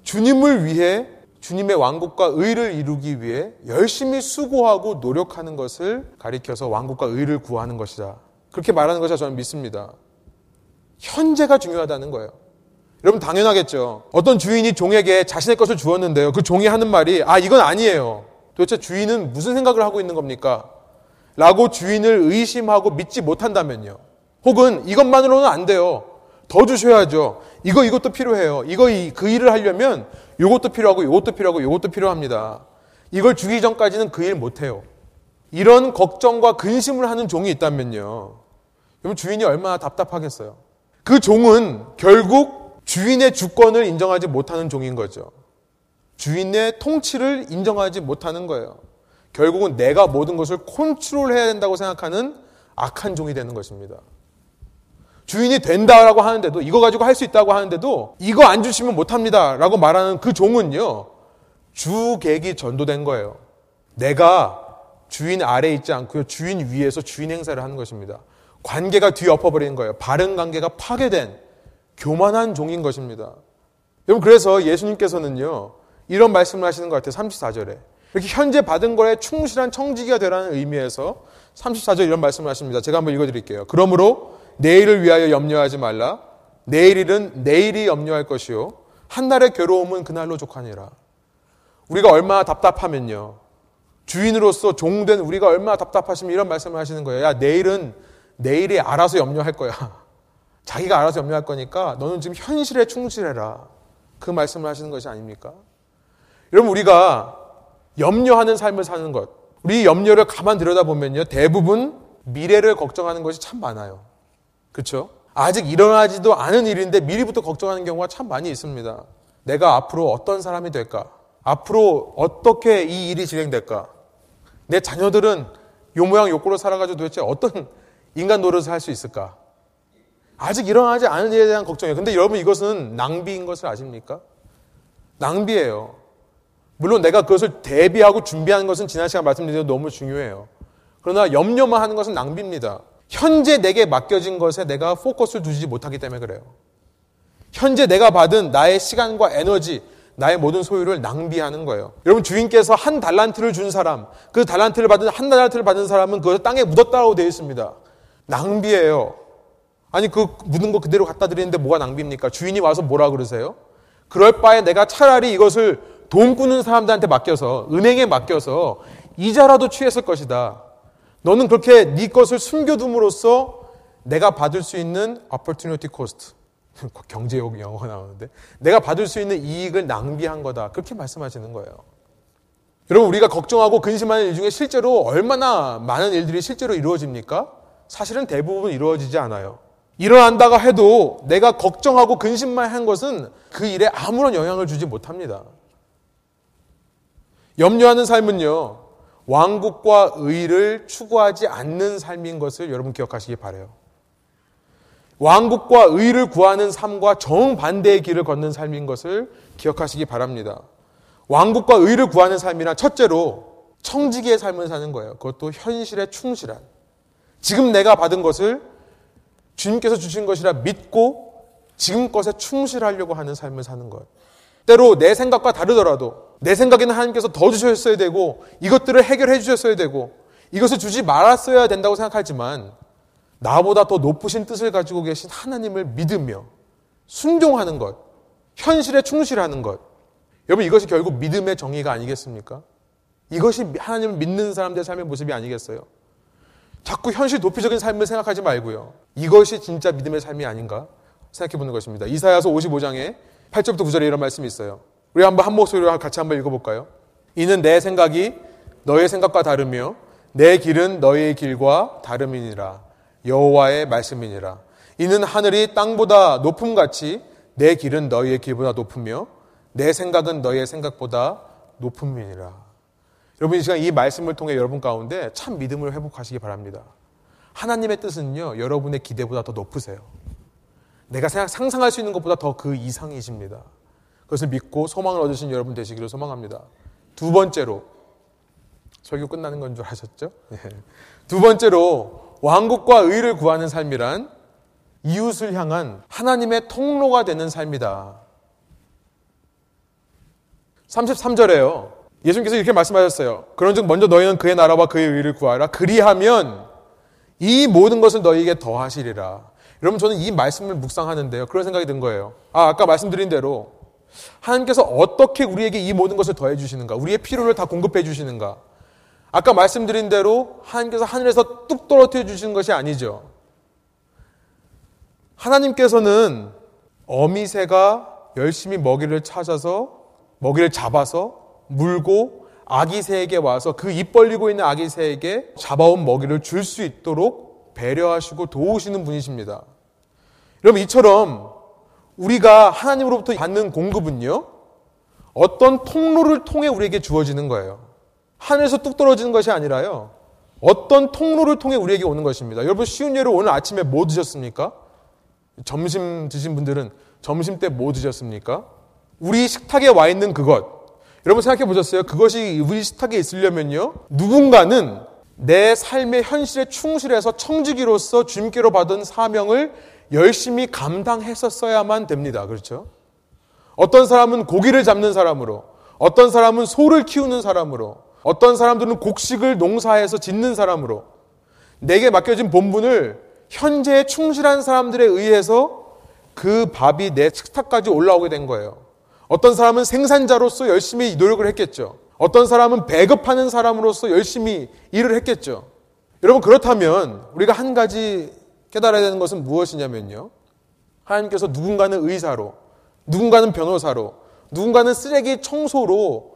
주님을 위해 주님의 왕국과 의를 이루기 위해 열심히 수고하고 노력하는 것을 가리켜서 왕국과 의를 구하는 것이다. 그렇게 말하는 것이 저는 믿습니다. 현재가 중요하다는 거예요. 여러분 당연하겠죠. 어떤 주인이 종에게 자신의 것을 주었는데요. 그 종이 하는 말이 아 이건 아니에요. 도대체 주인은 무슨 생각을 하고 있는 겁니까? 라고 주인을 의심하고 믿지 못한다면요. 혹은 이것만으로는 안 돼요. 더 주셔야죠. 이거 이것도 필요해요. 이거 그 일을 하려면 이것도 필요하고 이것도 필요하고 이것도 필요합니다. 이걸 주기 전까지는 그 일 못해요. 이런 걱정과 근심을 하는 종이 있다면요. 그럼 주인이 얼마나 답답하겠어요. 그 종은 결국 주인의 주권을 인정하지 못하는 종인 거죠. 주인의 통치를 인정하지 못하는 거예요. 결국은 내가 모든 것을 컨트롤해야 된다고 생각하는 악한 종이 되는 것입니다. 주인이 된다라고 하는데도 이거 가지고 할 수 있다고 하는데도 이거 안 주시면 못합니다 라고 말하는 그 종은요 주객이 전도된 거예요. 내가 주인 아래 있지 않고요 주인 위에서 주인 행사를 하는 것입니다. 관계가 뒤엎어버리는 거예요. 바른 관계가 파괴된 교만한 종인 것입니다. 여러분 그래서 예수님께서는요 이런 말씀을 하시는 것 같아요. 34절에 이렇게 현재 받은 거에 충실한 청지기가 되라는 의미에서 34절 이런 말씀을 하십니다. 제가 한번 읽어드릴게요. 그러므로 내일을 위하여 염려하지 말라. 내일 일은 내일이 염려할 것이요. 한날의 괴로움은 그날로 족하니라. 우리가 얼마나 답답하면요. 주인으로서 종된 우리가 얼마나 답답하시면 이런 말씀을 하시는 거예요. 야, 내일은 내일이 알아서 염려할 거야. 자기가 알아서 염려할 거니까 너는 지금 현실에 충실해라. 그 말씀을 하시는 것이 아닙니까? 여러분, 우리가 염려하는 삶을 사는 것. 우리 염려를 가만 들여다보면요. 대부분 미래를 걱정하는 것이 참 많아요. 그렇죠? 아직 일어나지도 않은 일인데 미리부터 걱정하는 경우가 참 많이 있습니다. 내가 앞으로 어떤 사람이 될까? 앞으로 어떻게 이 일이 진행될까? 내 자녀들은 요 모양 요꼴로 살아가지고 도대체 어떤 인간 노릇을 할 수 있을까? 아직 일어나지 않은 일에 대한 걱정이에요. 근데 여러분 이것은 낭비인 것을 아십니까? 낭비예요. 물론 내가 그것을 대비하고 준비하는 것은 지난 시간 말씀드린 대로 너무 중요해요. 그러나 염려만 하는 것은 낭비입니다. 현재 내게 맡겨진 것에 내가 포커스를 두지 못하기 때문에 그래요. 현재 내가 받은 나의 시간과 에너지, 나의 모든 소유를 낭비하는 거예요. 여러분 주인께서 한 달란트를 준 사람, 그 달란트를 받은 한 달란트를 받은 사람은 그것을 땅에 묻었다고 되어 있습니다. 낭비예요. 아니 그 묻은 거 그대로 갖다 드리는데 뭐가 낭비입니까? 주인이 와서 뭐라 그러세요? 그럴 바에 내가 차라리 이것을 돈 꾸는 사람들한테 맡겨서 은행에 맡겨서 이자라도 취했을 것이다. 너는 그렇게 네 것을 숨겨둠으로써 내가 받을 수 있는 opportunity cost 경제용 영어가 나오는데 내가 받을 수 있는 이익을 낭비한 거다. 그렇게 말씀하시는 거예요. 여러분 우리가 걱정하고 근심하는 일 중에 실제로 얼마나 많은 일들이 실제로 이루어집니까? 사실은 대부분 이루어지지 않아요. 일어난다가 해도 내가 걱정하고 근심만 한 것은 그 일에 아무런 영향을 주지 못합니다. 염려하는 삶은요, 왕국과 의를 추구하지 않는 삶인 것을 여러분 기억하시기 바래요. 왕국과 의를 구하는 삶과 정반대의 길을 걷는 삶인 것을 기억하시기 바랍니다. 왕국과 의를 구하는 삶이란 첫째로 청지기의 삶을 사는 거예요. 그것도 현실에 충실한. 지금 내가 받은 것을 주님께서 주신 것이라 믿고 지금 것에 충실하려고 하는 삶을 사는 거예요. 때로 내 생각과 다르더라도 내 생각에는 하나님께서 더 주셨어야 되고 이것들을 해결해 주셨어야 되고 이것을 주지 말았어야 된다고 생각하지만 나보다 더 높으신 뜻을 가지고 계신 하나님을 믿으며 순종하는 것, 현실에 충실하는 것. 여러분 이것이 결국 믿음의 정의가 아니겠습니까? 이것이 하나님을 믿는 사람들의 삶의 모습이 아니겠어요? 자꾸 현실 도피적인 삶을 생각하지 말고요. 이것이 진짜 믿음의 삶이 아닌가 생각해 보는 것입니다. 이사야서 55장에 8절부터 9절에 이런 말씀이 있어요. 우리 한번 한 목소리로 같이 한번 읽어볼까요? 이는 내 생각이 너의 생각과 다르며 내 길은 너의 길과 다름이니라. 여호와의 말씀이니라. 이는 하늘이 땅보다 높음 같이 내 길은 너희의 길보다 높으며 내 생각은 너희의 생각보다 높음이니라. 여러분 이 시간 이 말씀을 통해 여러분 가운데 참 믿음을 회복하시기 바랍니다. 하나님의 뜻은요 여러분의 기대보다 더 높으세요. 내가 상상할 수 있는 것보다 더 그 이상이십니다. 그것을 믿고 소망을 얻으신 여러분 되시기를 소망합니다. 두 번째로 설교 끝나는 건 줄 아셨죠? 네. 두 번째로 왕국과 의를 구하는 삶이란 이웃을 향한 하나님의 통로가 되는 삶이다. 33절에요. 예수님께서 이렇게 말씀하셨어요. 그런즉 먼저 너희는 그의 나라와 그의 의를 구하라. 그리하면 이 모든 것을 너희에게 더하시리라. 여러분 저는 이 말씀을 묵상하는데요. 그런 생각이 든 거예요. 아, 아까 말씀드린 대로 하나님께서 어떻게 우리에게 이 모든 것을 더해 주시는가? 우리의 필요를 다 공급해 주시는가? 아까 말씀드린 대로 하나님께서 하늘에서 뚝 떨어뜨려 주시는 것이 아니죠. 하나님께서는 어미새가 열심히 먹이를 찾아서 먹이를 잡아서 물고 아기 새에게 와서 그 입 벌리고 있는 아기 새에게 잡아온 먹이를 줄 수 있도록 배려하시고 도우시는 분이십니다. 여러분 이처럼 우리가 하나님으로부터 받는 공급은요, 어떤 통로를 통해 우리에게 주어지는 거예요. 하늘에서 뚝 떨어지는 것이 아니라요, 어떤 통로를 통해 우리에게 오는 것입니다. 여러분 쉬운 예로 오늘 아침에 뭐 드셨습니까? 점심 드신 분들은 점심 때 뭐 드셨습니까? 우리 식탁에 와 있는 그것. 여러분 생각해 보셨어요? 그것이 우리 식탁에 있으려면요, 누군가는 내 삶의 현실에 충실해서 청지기로서 주님께로 받은 사명을 열심히 감당했었어야만 됩니다. 그렇죠? 어떤 사람은 고기를 잡는 사람으로, 어떤 사람은 소를 키우는 사람으로, 어떤 사람들은 곡식을 농사해서 짓는 사람으로, 내게 맡겨진 본분을 현재에 충실한 사람들에 의해서 그 밥이 내 식탁까지 올라오게 된 거예요. 어떤 사람은 생산자로서 열심히 노력을 했겠죠. 어떤 사람은 배급하는 사람으로서 열심히 일을 했겠죠. 여러분, 그렇다면 우리가 한 가지 깨달아야 되는 것은 무엇이냐면요. 하나님께서 누군가는 의사로, 누군가는 변호사로, 누군가는 쓰레기 청소로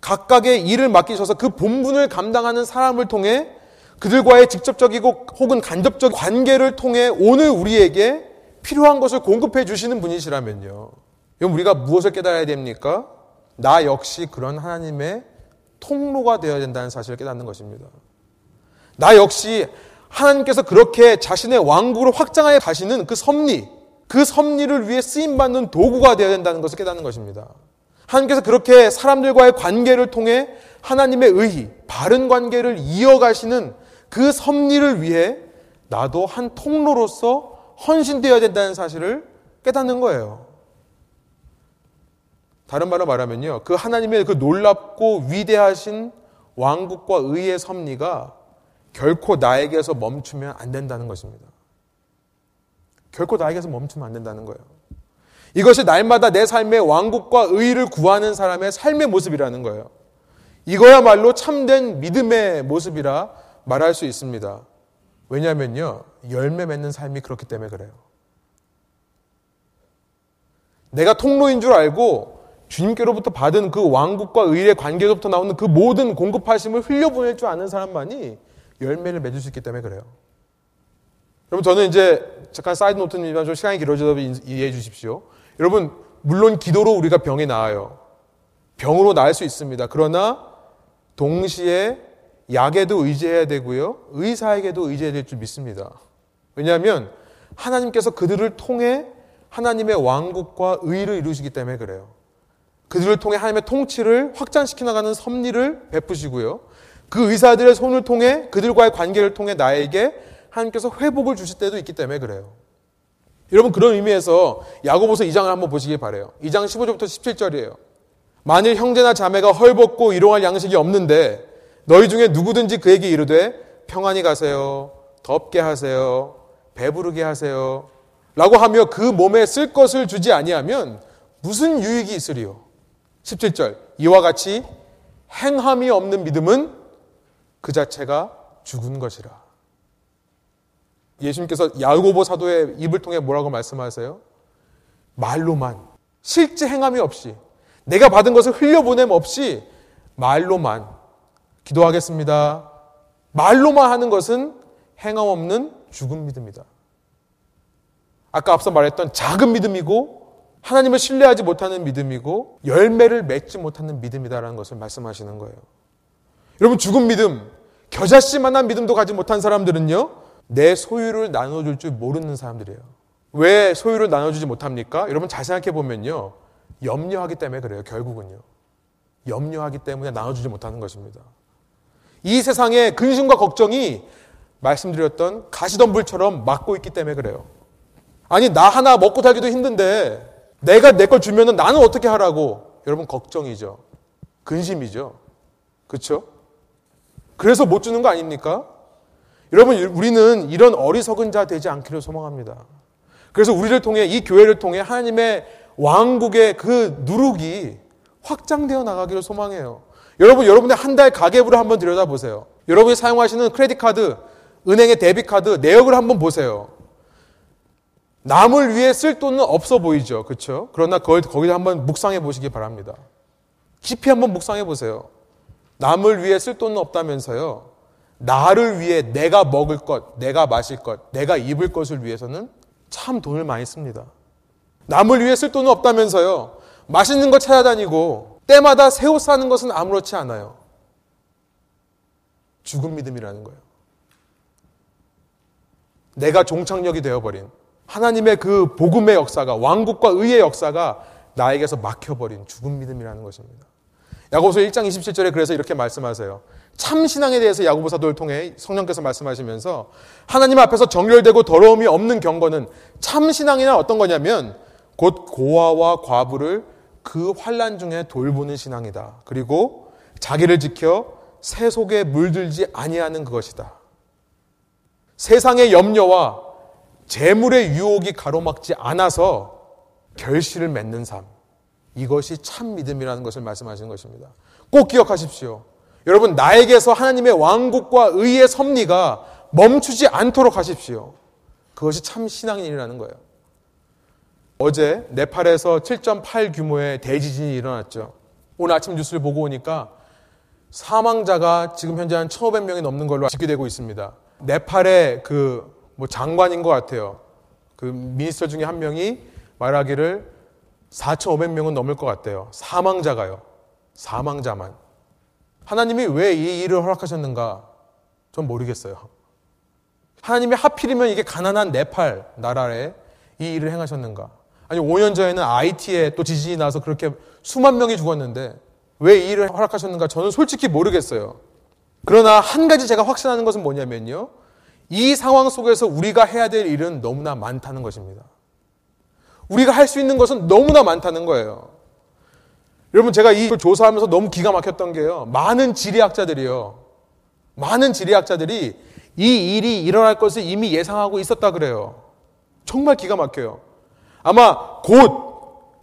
각각의 일을 맡기셔서 그 본분을 감당하는 사람을 통해 그들과의 직접적이고 혹은 간접적 관계를 통해 오늘 우리에게 필요한 것을 공급해 주시는 분이시라면요. 그럼 우리가 무엇을 깨달아야 됩니까? 나 역시 그런 하나님의 통로가 되어야 된다는 사실을 깨닫는 것입니다. 나 역시 하나님께서 그렇게 자신의 왕국을 확장하여 가시는 그 섭리, 그 섭리를 위해 쓰임받는 도구가 되어야 된다는 것을 깨닫는 것입니다. 하나님께서 그렇게 사람들과의 관계를 통해 하나님의 의, 바른 관계를 이어가시는 그 섭리를 위해 나도 한 통로로서 헌신되어야 된다는 사실을 깨닫는 거예요. 다른 말로 말하면요. 그 하나님의 그 놀랍고 위대하신 왕국과 의의 섭리가 결코 나에게서 멈추면 안 된다는 것입니다. 결코 나에게서 멈추면 안 된다는 거예요. 이것이 날마다 내 삶의 왕국과 의를 구하는 사람의 삶의 모습이라는 거예요. 이거야말로 참된 믿음의 모습이라 말할 수 있습니다. 왜냐하면요, 열매 맺는 삶이 그렇기 때문에 그래요. 내가 통로인 줄 알고 주님께로부터 받은 그 왕국과 의의 관계로부터 나오는 그 모든 공급하심을 흘려보낼 줄 아는 사람만이 열매를 맺을 수 있기 때문에 그래요. 여러분, 저는 이제 잠깐 side note입니다. 좀 시간이 길어져도 이해해 주십시오. 여러분, 물론 기도로 우리가 병이 나아요. 병으로 나을 수 있습니다. 그러나 동시에 약에도 의지해야 되고요. 의사에게도 의지해야 될 줄 믿습니다. 왜냐하면 하나님께서 그들을 통해 하나님의 왕국과 의를 이루시기 때문에 그래요. 그들을 통해 하나님의 통치를 확장시켜 나가는 섭리를 베푸시고요. 그 의사들의 손을 통해 그들과의 관계를 통해 나에게 하나님께서 회복을 주실 때도 있기 때문에 그래요. 여러분 그런 의미에서 야고보서 2장을 한번 보시기 바래요. 2장 15절부터 17절이에요. 만일 형제나 자매가 헐벗고 일용할 양식이 없는데 너희 중에 누구든지 그에게 이르되 평안히 가세요. 덥게 하세요. 배부르게 하세요. 라고 하며 그 몸에 쓸 것을 주지 아니하면 무슨 유익이 있으리요? 17절. 이와 같이 행함이 없는 믿음은 그 자체가 죽은 것이라. 예수님께서 야고보 사도의 입을 통해 뭐라고 말씀하세요? 말로만 실제 행함이 없이 내가 받은 것을 흘려보냄 없이 말로만 기도하겠습니다. 말로만 하는 것은 행함 없는 죽은 믿음이다. 아까 앞서 말했던 작은 믿음이고 하나님을 신뢰하지 못하는 믿음이고 열매를 맺지 못하는 믿음이다라는 것을 말씀하시는 거예요. 여러분 죽은 믿음, 겨자씨만한 믿음도 가지 못한 사람들은요. 내 소유를 나눠줄 줄 모르는 사람들이에요. 왜 소유를 나눠주지 못합니까? 여러분 잘 생각해 보면요. 염려하기 때문에 그래요. 결국은요. 염려하기 때문에 나눠주지 못하는 것입니다. 이 세상의 근심과 걱정이 말씀드렸던 가시덤불처럼 막고 있기 때문에 그래요. 아니, 나 하나 먹고 살기도 힘든데 내가 내 걸 주면은 나는 어떻게 하라고? 여러분, 걱정이죠. 근심이죠. 그렇죠? 그래서 못 주는 거 아닙니까? 여러분, 우리는 이런 어리석은 자 되지 않기를 소망합니다. 그래서 우리를 통해, 이 교회를 통해 하나님의 왕국의 그 누룩이 확장되어 나가기를 소망해요. 여러분, 여러분의 한 달 가계부를 한번 들여다보세요. 여러분이 사용하시는 크레딧 카드, 은행의 데뷔 카드 내역을 한번 보세요. 남을 위해 쓸 돈은 없어 보이죠. 그렇죠? 그러나 거기다 한번 묵상해 보시기 바랍니다. 깊이 한번 묵상해 보세요. 남을 위해 쓸 돈은 없다면서요. 나를 위해 내가 먹을 것, 내가 마실 것, 내가 입을 것을 위해서는 참 돈을 많이 씁니다. 남을 위해 쓸 돈은 없다면서요. 맛있는 거 찾아다니고 때마다 새 옷 사는 것은 아무렇지 않아요. 죽은 믿음이라는 거예요. 내가 종착역이 되어버린 하나님의 그 복음의 역사가 왕국과 의의 역사가 나에게서 막혀버린 죽은 믿음이라는 것입니다. 야고보서 1장 27절에 그래서 이렇게 말씀하세요. 참 신앙에 대해서 야고보 사도를 통해 성령께서 말씀하시면서 하나님 앞에서 정결되고 더러움이 없는 경건은 참 신앙이나 어떤 거냐면 곧 고아와 과부를 그 환란 중에 돌보는 신앙이다. 그리고 자기를 지켜 새 속에 물들지 아니하는 그것이다. 세상의 염려와 재물의 유혹이 가로막지 않아서 결실을 맺는 삶. 이것이 참 믿음이라는 것을 말씀하시는 것입니다. 꼭 기억하십시오. 여러분, 나에게서 하나님의 왕국과 의의 섭리가 멈추지 않도록 하십시오. 그것이 참 신앙인이라는 거예요. 어제 네팔에서 7.8 규모의 대지진이 일어났죠. 오늘 아침 뉴스를 보고 오니까 사망자가 지금 현재 한 1,500명이 넘는 걸로 집계되고 있습니다. 네팔의 그 뭐 장관인 것 같아요. 그 미니스터 중에 한 명이 말하기를 4,500명은 넘을 것 같대요. 사망자가요. 사망자만. 하나님이 왜 이 일을 허락하셨는가? 전 모르겠어요. 하나님이 하필이면 이게 가난한 네팔 나라에 이 일을 행하셨는가? 아니 5년 전에는 IT에 또 지진이 나서 그렇게 수만 명이 죽었는데 왜 이 일을 허락하셨는가? 저는 솔직히 모르겠어요. 그러나 한 가지 제가 확신하는 것은 뭐냐면요. 이 상황 속에서 우리가 해야 될 일은 너무나 많다는 것입니다. 우리가 할 수 있는 것은 너무나 많다는 거예요. 여러분 제가 이 조사하면서 너무 기가 막혔던 게요. 많은 지리학자들이요. 많은 지리학자들이 이 일이 일어날 것을 이미 예상하고 있었다 그래요. 정말 기가 막혀요. 아마 곧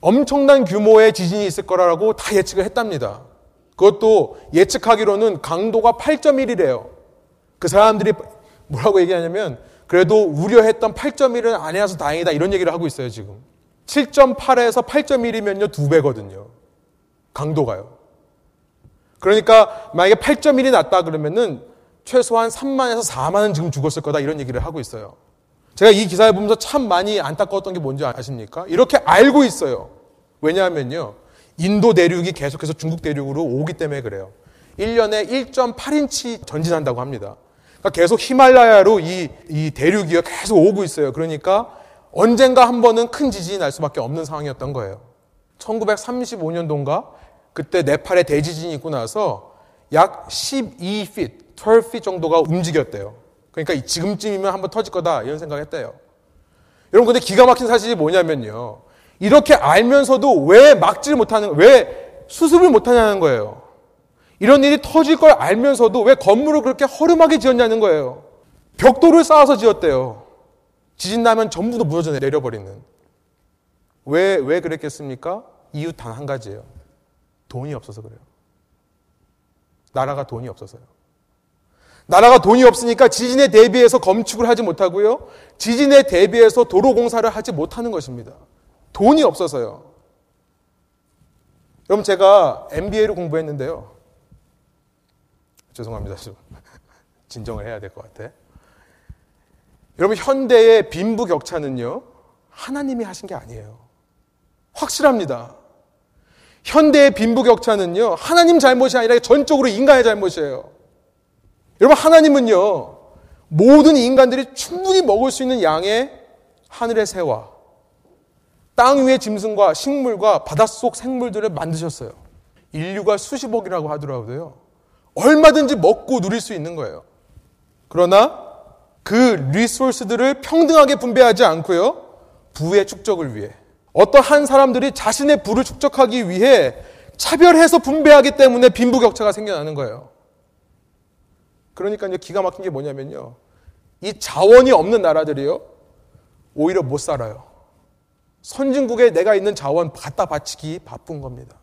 엄청난 규모의 지진이 있을 거라고 다 예측을 했답니다. 그것도 예측하기로는 강도가 8.1이래요. 그 사람들이 뭐라고 얘기하냐면 그래도 우려했던 8.1은 아니라서 다행이다 이런 얘기를 하고 있어요 지금. 7.8에서 8.1이면요 두 배거든요. 강도가요. 그러니까 만약에 8.1이 났다 그러면은 최소한 3만에서 4만은 지금 죽었을 거다 이런 얘기를 하고 있어요. 제가 이 기사를 보면서 참 많이 안타까웠던 게 뭔지 아십니까? 이렇게 알고 있어요. 왜냐하면요. 인도 대륙이 계속해서 중국 대륙으로 오기 때문에 그래요. 1년에 1.8인치 전진한다고 합니다. 그러니까 계속 히말라야로 이, 이 대륙이 계속 오고 있어요. 그러니까 언젠가 한 번은 큰 지진이 날 수밖에 없는 상황이었던 거예요. 1935년도인가 그때 네팔에 대지진이 있고 나서 약 12feet, 12feet 정도가 움직였대요. 그러니까 지금쯤이면 한번 터질 거다 이런 생각을 했대요. 여러분 근데 기가 막힌 사실이 뭐냐면요. 이렇게 알면서도 왜 막지를 못하는 왜 수습을 못하냐는 거예요. 이런 일이 터질 걸 알면서도 왜 건물을 그렇게 허름하게 지었냐는 거예요. 벽돌을 쌓아서 지었대요. 지진 나면 전부 다 무너져 내려버리는. 왜, 왜 그랬겠습니까? 이유 단 한 가지예요. 돈이 없어서 그래요. 나라가 돈이 없어서요. 나라가 돈이 없으니까 지진에 대비해서 검축을 하지 못하고요. 지진에 대비해서 도로 공사를 하지 못하는 것입니다. 돈이 없어서요. 여러분 제가 MBA를 공부했는데요. 죄송합니다. 좀 진정을 해야 될 것 같아. 여러분 현대의 빈부격차는요. 하나님이 하신 게 아니에요. 확실합니다. 현대의 빈부격차는요. 하나님 잘못이 아니라 전적으로 인간의 잘못이에요. 여러분 하나님은요. 모든 인간들이 충분히 먹을 수 있는 양의 하늘의 새와 땅 위의 짐승과 식물과 바닷속 생물들을 만드셨어요. 인류가 수십억이라고 하더라도요. 얼마든지 먹고 누릴 수 있는 거예요. 그러나 그 리소스들을 평등하게 분배하지 않고요. 부의 축적을 위해 어떤 한 사람들이 자신의 부를 축적하기 위해 차별해서 분배하기 때문에 빈부격차가 생겨나는 거예요. 그러니까 기가 막힌 게 뭐냐면요. 이 자원이 없는 나라들이요. 오히려 못 살아요. 선진국에 내가 있는 자원 갖다 바치기 바쁜 겁니다.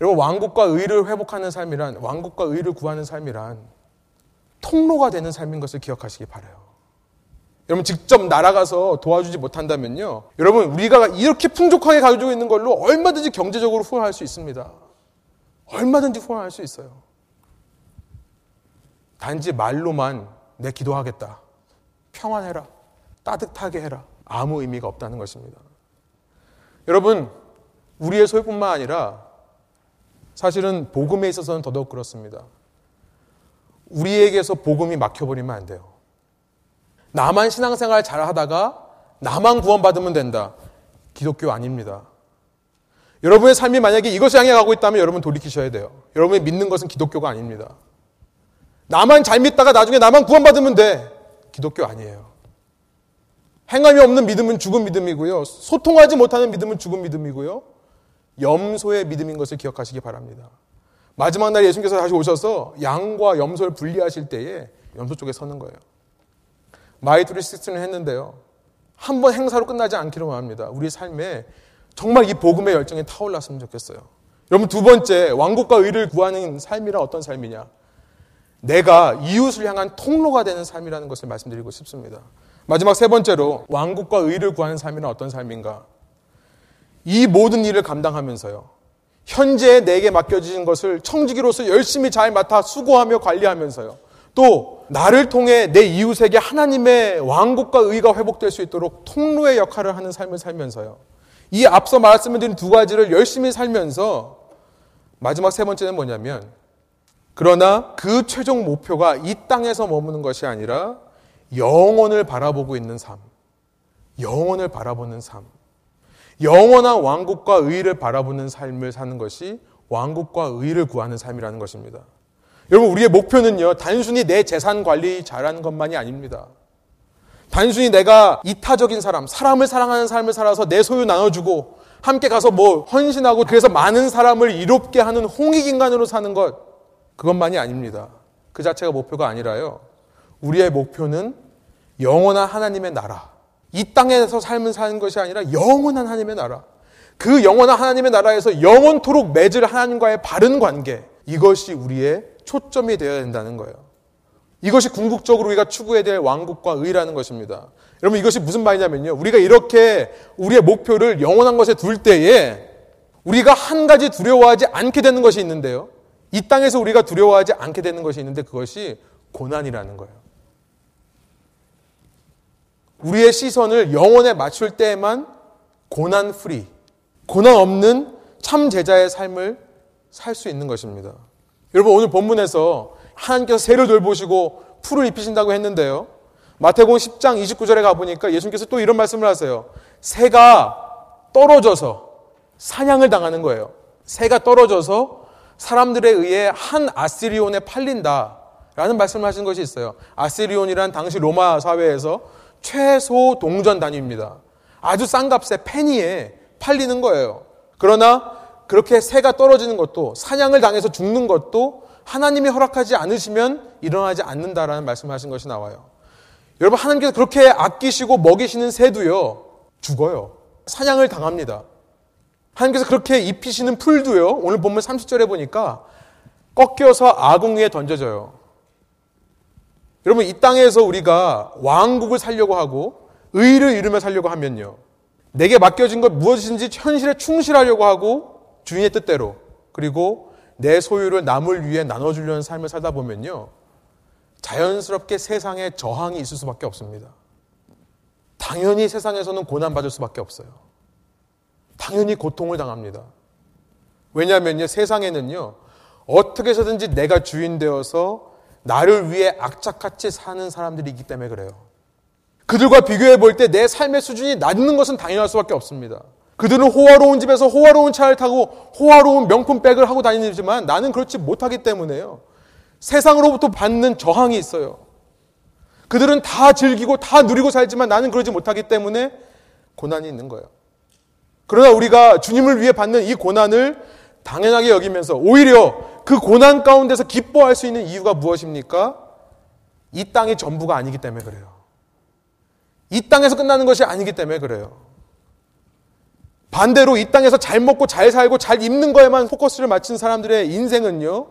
여러분, 왕국과 의를 회복하는 삶이란, 왕국과 의를 구하는 삶이란 통로가 되는 삶인 것을 기억하시기 바라요. 여러분, 직접 날아가서 도와주지 못한다면요. 여러분, 우리가 이렇게 풍족하게 가지고 있는 걸로 얼마든지 경제적으로 후원할 수 있습니다. 얼마든지 후원할 수 있어요. 단지 말로만 내 기도하겠다. 평안해라. 따뜻하게 해라. 아무 의미가 없다는 것입니다. 여러분, 우리의 소유뿐만 아니라 사실은 복음에 있어서는 더더욱 그렇습니다. 우리에게서 복음이 막혀버리면 안 돼요. 나만 신앙생활 잘 하다가 나만 구원받으면 된다. 기독교 아닙니다. 여러분의 삶이 만약에 이것을 향해 가고 있다면 여러분 돌이키셔야 돼요. 여러분이 믿는 것은 기독교가 아닙니다. 나만 잘 믿다가 나중에 나만 구원받으면 돼. 기독교 아니에요. 행함이 없는 믿음은 죽은 믿음이고요. 소통하지 못하는 믿음은 죽은 믿음이고요. 염소의 믿음인 것을 기억하시기 바랍니다. 마지막 날 예수님께서 다시 오셔서 양과 염소를 분리하실 때에 염소 쪽에 서는 거예요. 마이트리 시스는 했는데요. 한 번 행사로 끝나지 않기로 합니다. 우리 삶에 정말 이 복음의 열정이 타올랐으면 좋겠어요. 여러분 두 번째 왕국과 의를 구하는 삶이란 어떤 삶이냐? 내가 이웃을 향한 통로가 되는 삶이라는 것을 말씀드리고 싶습니다. 마지막 세 번째로 왕국과 의를 구하는 삶이란 어떤 삶인가? 이 모든 일을 감당하면서요. 현재 내게 맡겨진 것을 청지기로서 열심히 잘 맡아 수고하며 관리하면서요. 또 나를 통해 내 이웃에게 하나님의 왕국과 의가 회복될 수 있도록 통로의 역할을 하는 삶을 살면서요. 이 앞서 말씀드린 두 가지를 열심히 살면서 마지막 세 번째는 뭐냐면 그러나 그 최종 목표가 이 땅에서 머무는 것이 아니라 영원을 바라보고 있는 삶. 영원을 바라보는 삶. 영원한 왕국과 의를 바라보는 삶을 사는 것이 왕국과 의를 구하는 삶이라는 것입니다. 여러분, 우리의 목표는요, 단순히 내 재산 관리 잘하는 것만이 아닙니다. 단순히 내가 이타적인 사람, 사람을 사랑하는 삶을 살아서 내 소유 나눠주고, 함께 가서 뭐 헌신하고, 그래서 많은 사람을 이롭게 하는 홍익인간으로 사는 것, 그것만이 아닙니다. 그 자체가 목표가 아니라요. 우리의 목표는 영원한 하나님의 나라. 이 땅에서 삶을 사는 것이 아니라 영원한 하나님의 나라. 그 영원한 하나님의 나라에서 영원토록 맺을 하나님과의 바른 관계. 이것이 우리의 초점이 되어야 된다는 거예요. 이것이 궁극적으로 우리가 추구해야 될 왕국과 의라는 것입니다. 여러분 이것이 무슨 말이냐면요. 우리가 이렇게 우리의 목표를 영원한 것에 둘 때에 우리가 한 가지 두려워하지 않게 되는 것이 있는데요. 이 땅에서 우리가 두려워하지 않게 되는 것이 있는데 그것이 고난이라는 거예요. 우리의 시선을 영원에 맞출 때에만 고난 free, 고난 없는 참 제자의 삶을 살 수 있는 것입니다. 여러분 오늘 본문에서 하나님께서 새를 돌보시고 풀을 입히신다고 했는데요. 마태복음 10장 29절에 가 보니까 예수님께서 또 이런 말씀을 하세요. 새가 떨어져서 사냥을 당하는 거예요. 새가 떨어져서 사람들에 의해 한 아시리온에 팔린다. 라는 말씀을 하신 것이 있어요. 아시리온이란 당시 로마 사회에서 최소 동전 단위입니다. 아주 싼 값에 페니에 팔리는 거예요. 그러나 그렇게 새가 떨어지는 것도 사냥을 당해서 죽는 것도 하나님이 허락하지 않으시면 일어나지 않는다라는 말씀을 하신 것이 나와요. 여러분 하나님께서 그렇게 아끼시고 먹이시는 새도요 죽어요. 사냥을 당합니다. 하나님께서 그렇게 입히시는 풀도요 오늘 본문 30절에 보니까 꺾여서 아궁 위에 던져져요. 여러분 이 땅에서 우리가 왕국을 살려고 하고 의를 이루며 살려고 하면요. 내게 맡겨진 것 무엇이든지 현실에 충실하려고 하고 주인의 뜻대로 그리고 내 소유를 남을 위해 나눠주려는 삶을 살다 보면요. 자연스럽게 세상에 저항이 있을 수밖에 없습니다. 당연히 세상에서는 고난받을 수밖에 없어요. 당연히 고통을 당합니다. 왜냐하면요, 세상에는요, 어떻게 해서든지 내가 주인 되어서 나를 위해 악착같이 사는 사람들이 있기 때문에 그래요. 그들과 비교해 볼 때 내 삶의 수준이 낮는 것은 당연할 수밖에 없습니다. 그들은 호화로운 집에서 호화로운 차를 타고 호화로운 명품 백을 하고 다니지만 나는 그렇지 못하기 때문에요. 세상으로부터 받는 저항이 있어요. 그들은 다 즐기고 다 누리고 살지만 나는 그러지 못하기 때문에 고난이 있는 거예요. 그러나 우리가 주님을 위해 받는 이 고난을 당연하게 여기면서 오히려 그 고난 가운데서 기뻐할 수 있는 이유가 무엇입니까? 이 땅이 전부가 아니기 때문에 그래요. 이 땅에서 끝나는 것이 아니기 때문에 그래요. 반대로 이 땅에서 잘 먹고 잘 살고 잘 입는 거에만 포커스를 맞춘 사람들의 인생은요,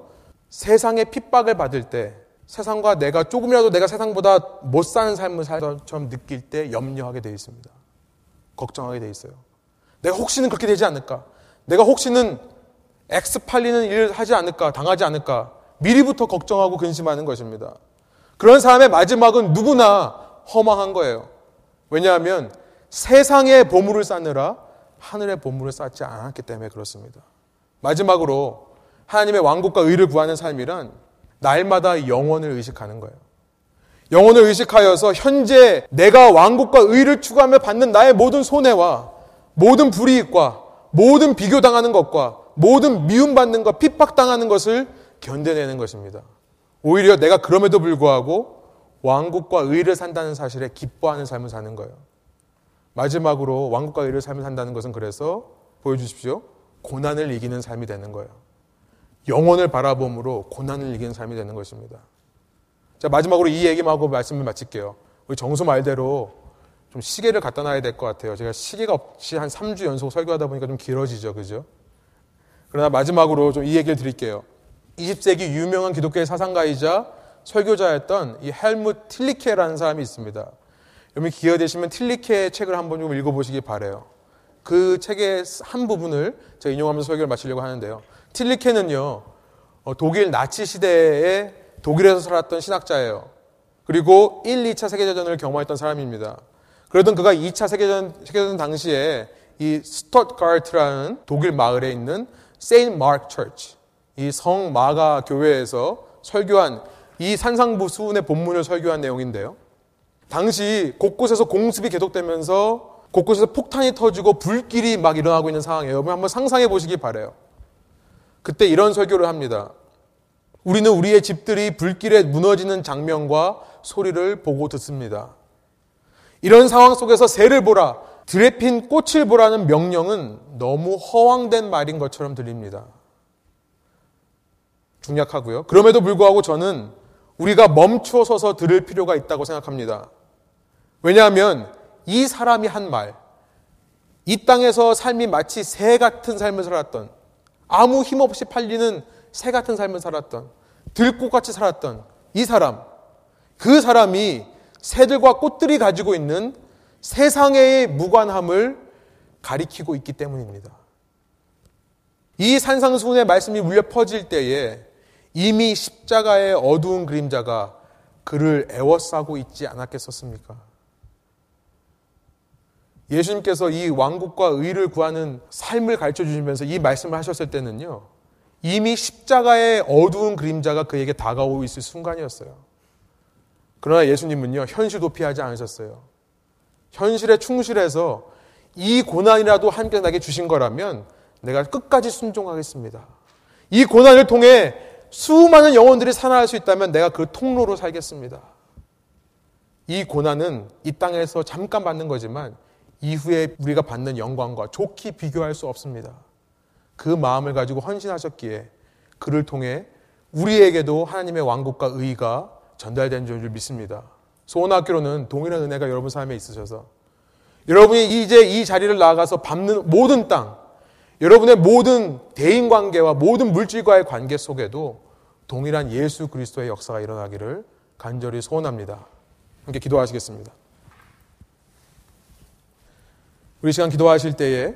세상의 핍박을 받을 때, 세상과 내가 조금이라도 내가 세상보다 못 사는 삶을 살처럼 느낄 때 염려하게 되어 있습니다. 걱정하게 되어 있어요. 내가 혹시는 그렇게 되지 않을까? 내가 혹시는 X 팔리는 일을 하지 않을까? 당하지 않을까? 미리부터 걱정하고 근심하는 것입니다. 그런 사람의 마지막은 누구나 허망한 거예요. 왜냐하면 세상의 보물을 쌓느라 하늘의 보물을 쌓지 않았기 때문에 그렇습니다. 마지막으로 하나님의 왕국과 의를 구하는 삶이란 날마다 영원을 의식하는 거예요. 영혼을 의식하여서 현재 내가 왕국과 의를 추구하며 받는 나의 모든 손해와 모든 불이익과 모든 비교당하는 것과 모든 미움받는 것, 핍박당하는 것을 견뎌내는 것입니다. 오히려 내가 그럼에도 불구하고 왕국과 의를 산다는 사실에 기뻐하는 삶을 사는 거예요. 마지막으로 왕국과 의를 삶을 산다는 것은 그래서 보여주십시오. 고난을 이기는 삶이 되는 거예요. 영혼을 바라봄으로 고난을 이기는 삶이 되는 것입니다. 자, 마지막으로 이 얘기만 하고 말씀을 마칠게요. 우리 정수 말대로 좀 시계를 갖다 놔야 될 것 같아요. 제가 시계가 없이 한 3주 연속 설교하다 보니까 좀 길어지죠. 그죠? 그러나 마지막으로 좀 이 얘기를 드릴게요. 20세기 유명한 기독교의 사상가이자 설교자였던 이 헬무 틸리케라는 사람이 있습니다. 여러분 기회 되시면 틸리케의 책을 한번 좀 읽어보시기 바래요. 그 책의 한 부분을 제가 인용하면서 설교를 마치려고 하는데요. 틸리케는요, 어, 독일 나치 시대에 독일에서 살았던 신학자예요. 그리고 1, 2차 세계대전을 경험했던 사람입니다. 그러던 그가 2차 세계대전, 세계대전 당시에 이 슈투트가르트라는 독일 마을에 있는 Saint Mark Church, 이 성 마가 교회에서 설교한 이 산상수훈의 본문을 설교한 내용인데요. 당시 곳곳에서 공습이 계속되면서 곳곳에서 폭탄이 터지고 불길이 막 일어나고 있는 상황이에요. 여러분 한번 상상해 보시기 바래요. 그때 이런 설교를 합니다. 우리는 우리의 집들이 불길에 무너지는 장면과 소리를 보고 듣습니다. 이런 상황 속에서 새를 보라, 들에 핀 꽃을 보라는 명령은 너무 허황된 말인 것처럼 들립니다. 중약하고요. 그럼에도 불구하고 저는 우리가 멈춰 서서 들을 필요가 있다고 생각합니다. 왜냐하면 이 사람이 한 말, 이 땅에서 삶이 마치 새 같은 삶을 살았던, 아무 힘 없이 팔리는 새 같은 삶을 살았던, 들꽃같이 살았던 이 사람, 그 사람이 새들과 꽃들이 가지고 있는 세상의 무관함을 가리키고 있기 때문입니다. 이 산상수훈의 말씀이 울려 퍼질 때에 이미 십자가의 어두운 그림자가 그를 애워싸고 있지 않았겠었습니까? 예수님께서 이 왕국과 의를 구하는 삶을 가르쳐 주시면서 이 말씀을 하셨을 때는요, 이미 십자가의 어두운 그림자가 그에게 다가오고 있을 순간이었어요. 그러나 예수님은요, 현실 도 피하지 않으셨어요. 현실에 충실해서 이 고난이라도 함께 나게 주신 거라면 내가 끝까지 순종하겠습니다. 이 고난을 통해 수많은 영혼들이 살아날 수 있다면 내가 그 통로로 살겠습니다. 이 고난은 이 땅에서 잠깐 받는 거지만 이후에 우리가 받는 영광과 좋게 비교할 수 없습니다. 그 마음을 가지고 헌신하셨기에 그를 통해 우리에게도 하나님의 왕국과 의가 전달된 줄 믿습니다. 소원학교로는 동일한 은혜가 여러분 삶에 있으셔서 여러분이 이제 이 자리를 나아가서 밟는 모든 땅, 여러분의 모든 대인 관계와 모든 물질과의 관계 속에도 동일한 예수 그리스도의 역사가 일어나기를 간절히 소원합니다. 함께 기도하시겠습니다. 우리 시간 기도하실 때에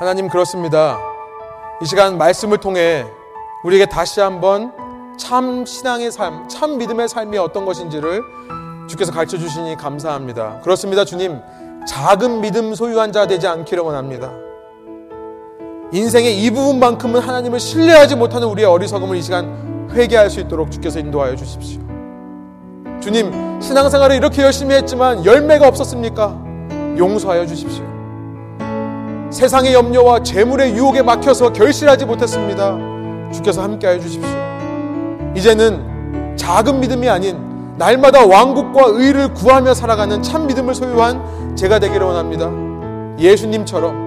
하나님 그렇습니다. 이 시간 말씀을 통해 우리에게 다시 한번 참 신앙의 삶, 참 믿음의 삶이 어떤 것인지를 주께서 가르쳐 주시니 감사합니다. 그렇습니다, 주님. 작은 믿음 소유한 자 되지 않기를 원합니다. 인생의 이 부분만큼은 하나님을 신뢰하지 못하는 우리의 어리석음을 이 시간 회개할 수 있도록 주께서 인도하여 주십시오. 주님, 신앙생활을 이렇게 열심히 했지만 열매가 없었습니까? 용서하여 주십시오. 세상의 염려와 재물의 유혹에 막혀서 결실하지 못했습니다. 주께서 함께하여 주십시오. 이제는 작은 믿음이 아닌 날마다 왕국과 의를 구하며 살아가는 참 믿음을 소유한 제가 되기를 원합니다. 예수님처럼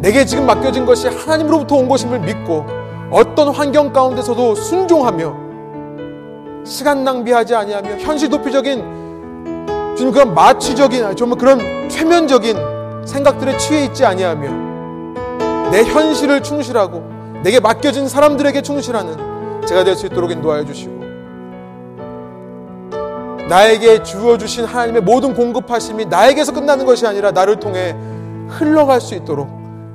내게 지금 맡겨진 것이 하나님으로부터 온 것임을 믿고 어떤 환경 가운데서도 순종하며 시간 낭비하지 아니하며 현실 도피적인 주님 그런 마취적인 정말 그런 최면적인 생각들에 취해 있지 아니하며 내 현실을 충실하고 내게 맡겨진 사람들에게 충실하는 제가 될 수 있도록 인도하여 주시고 나에게 주어 주신 하나님의 모든 공급하심이 나에게서 끝나는 것이 아니라 나를 통해 흘러갈 수 있도록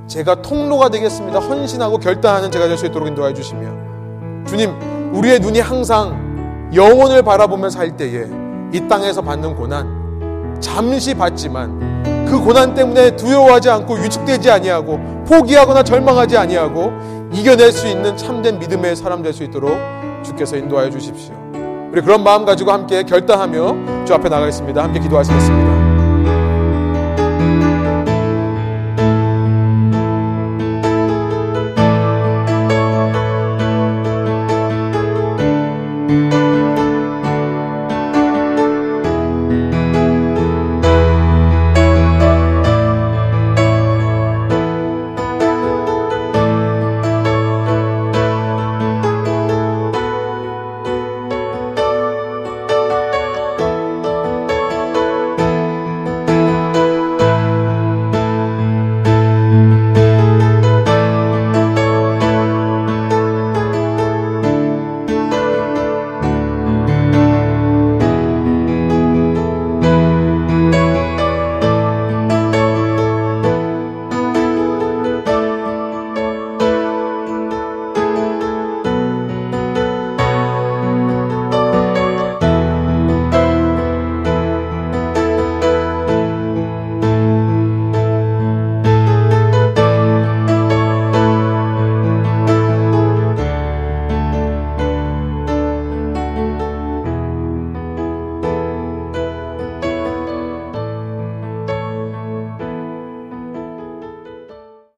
제가 통로가 되겠습니다. 헌신하고 결단하는 제가 될 수 있도록 인도하여 주시며 주님 우리의 눈이 항상 영혼을 바라보며 살 때에 이 땅에서 받는 고난 잠시 받지만 그 고난 때문에 두려워하지 않고 위축되지 아니하고 포기하거나 절망하지 아니하고 이겨낼 수 있는 참된 믿음의 사람 될 수 있도록 주께서 인도하여 주십시오. 우리 그런 마음 가지고 함께 결단하며 주 앞에 나가겠습니다. 함께 기도하시겠습니다.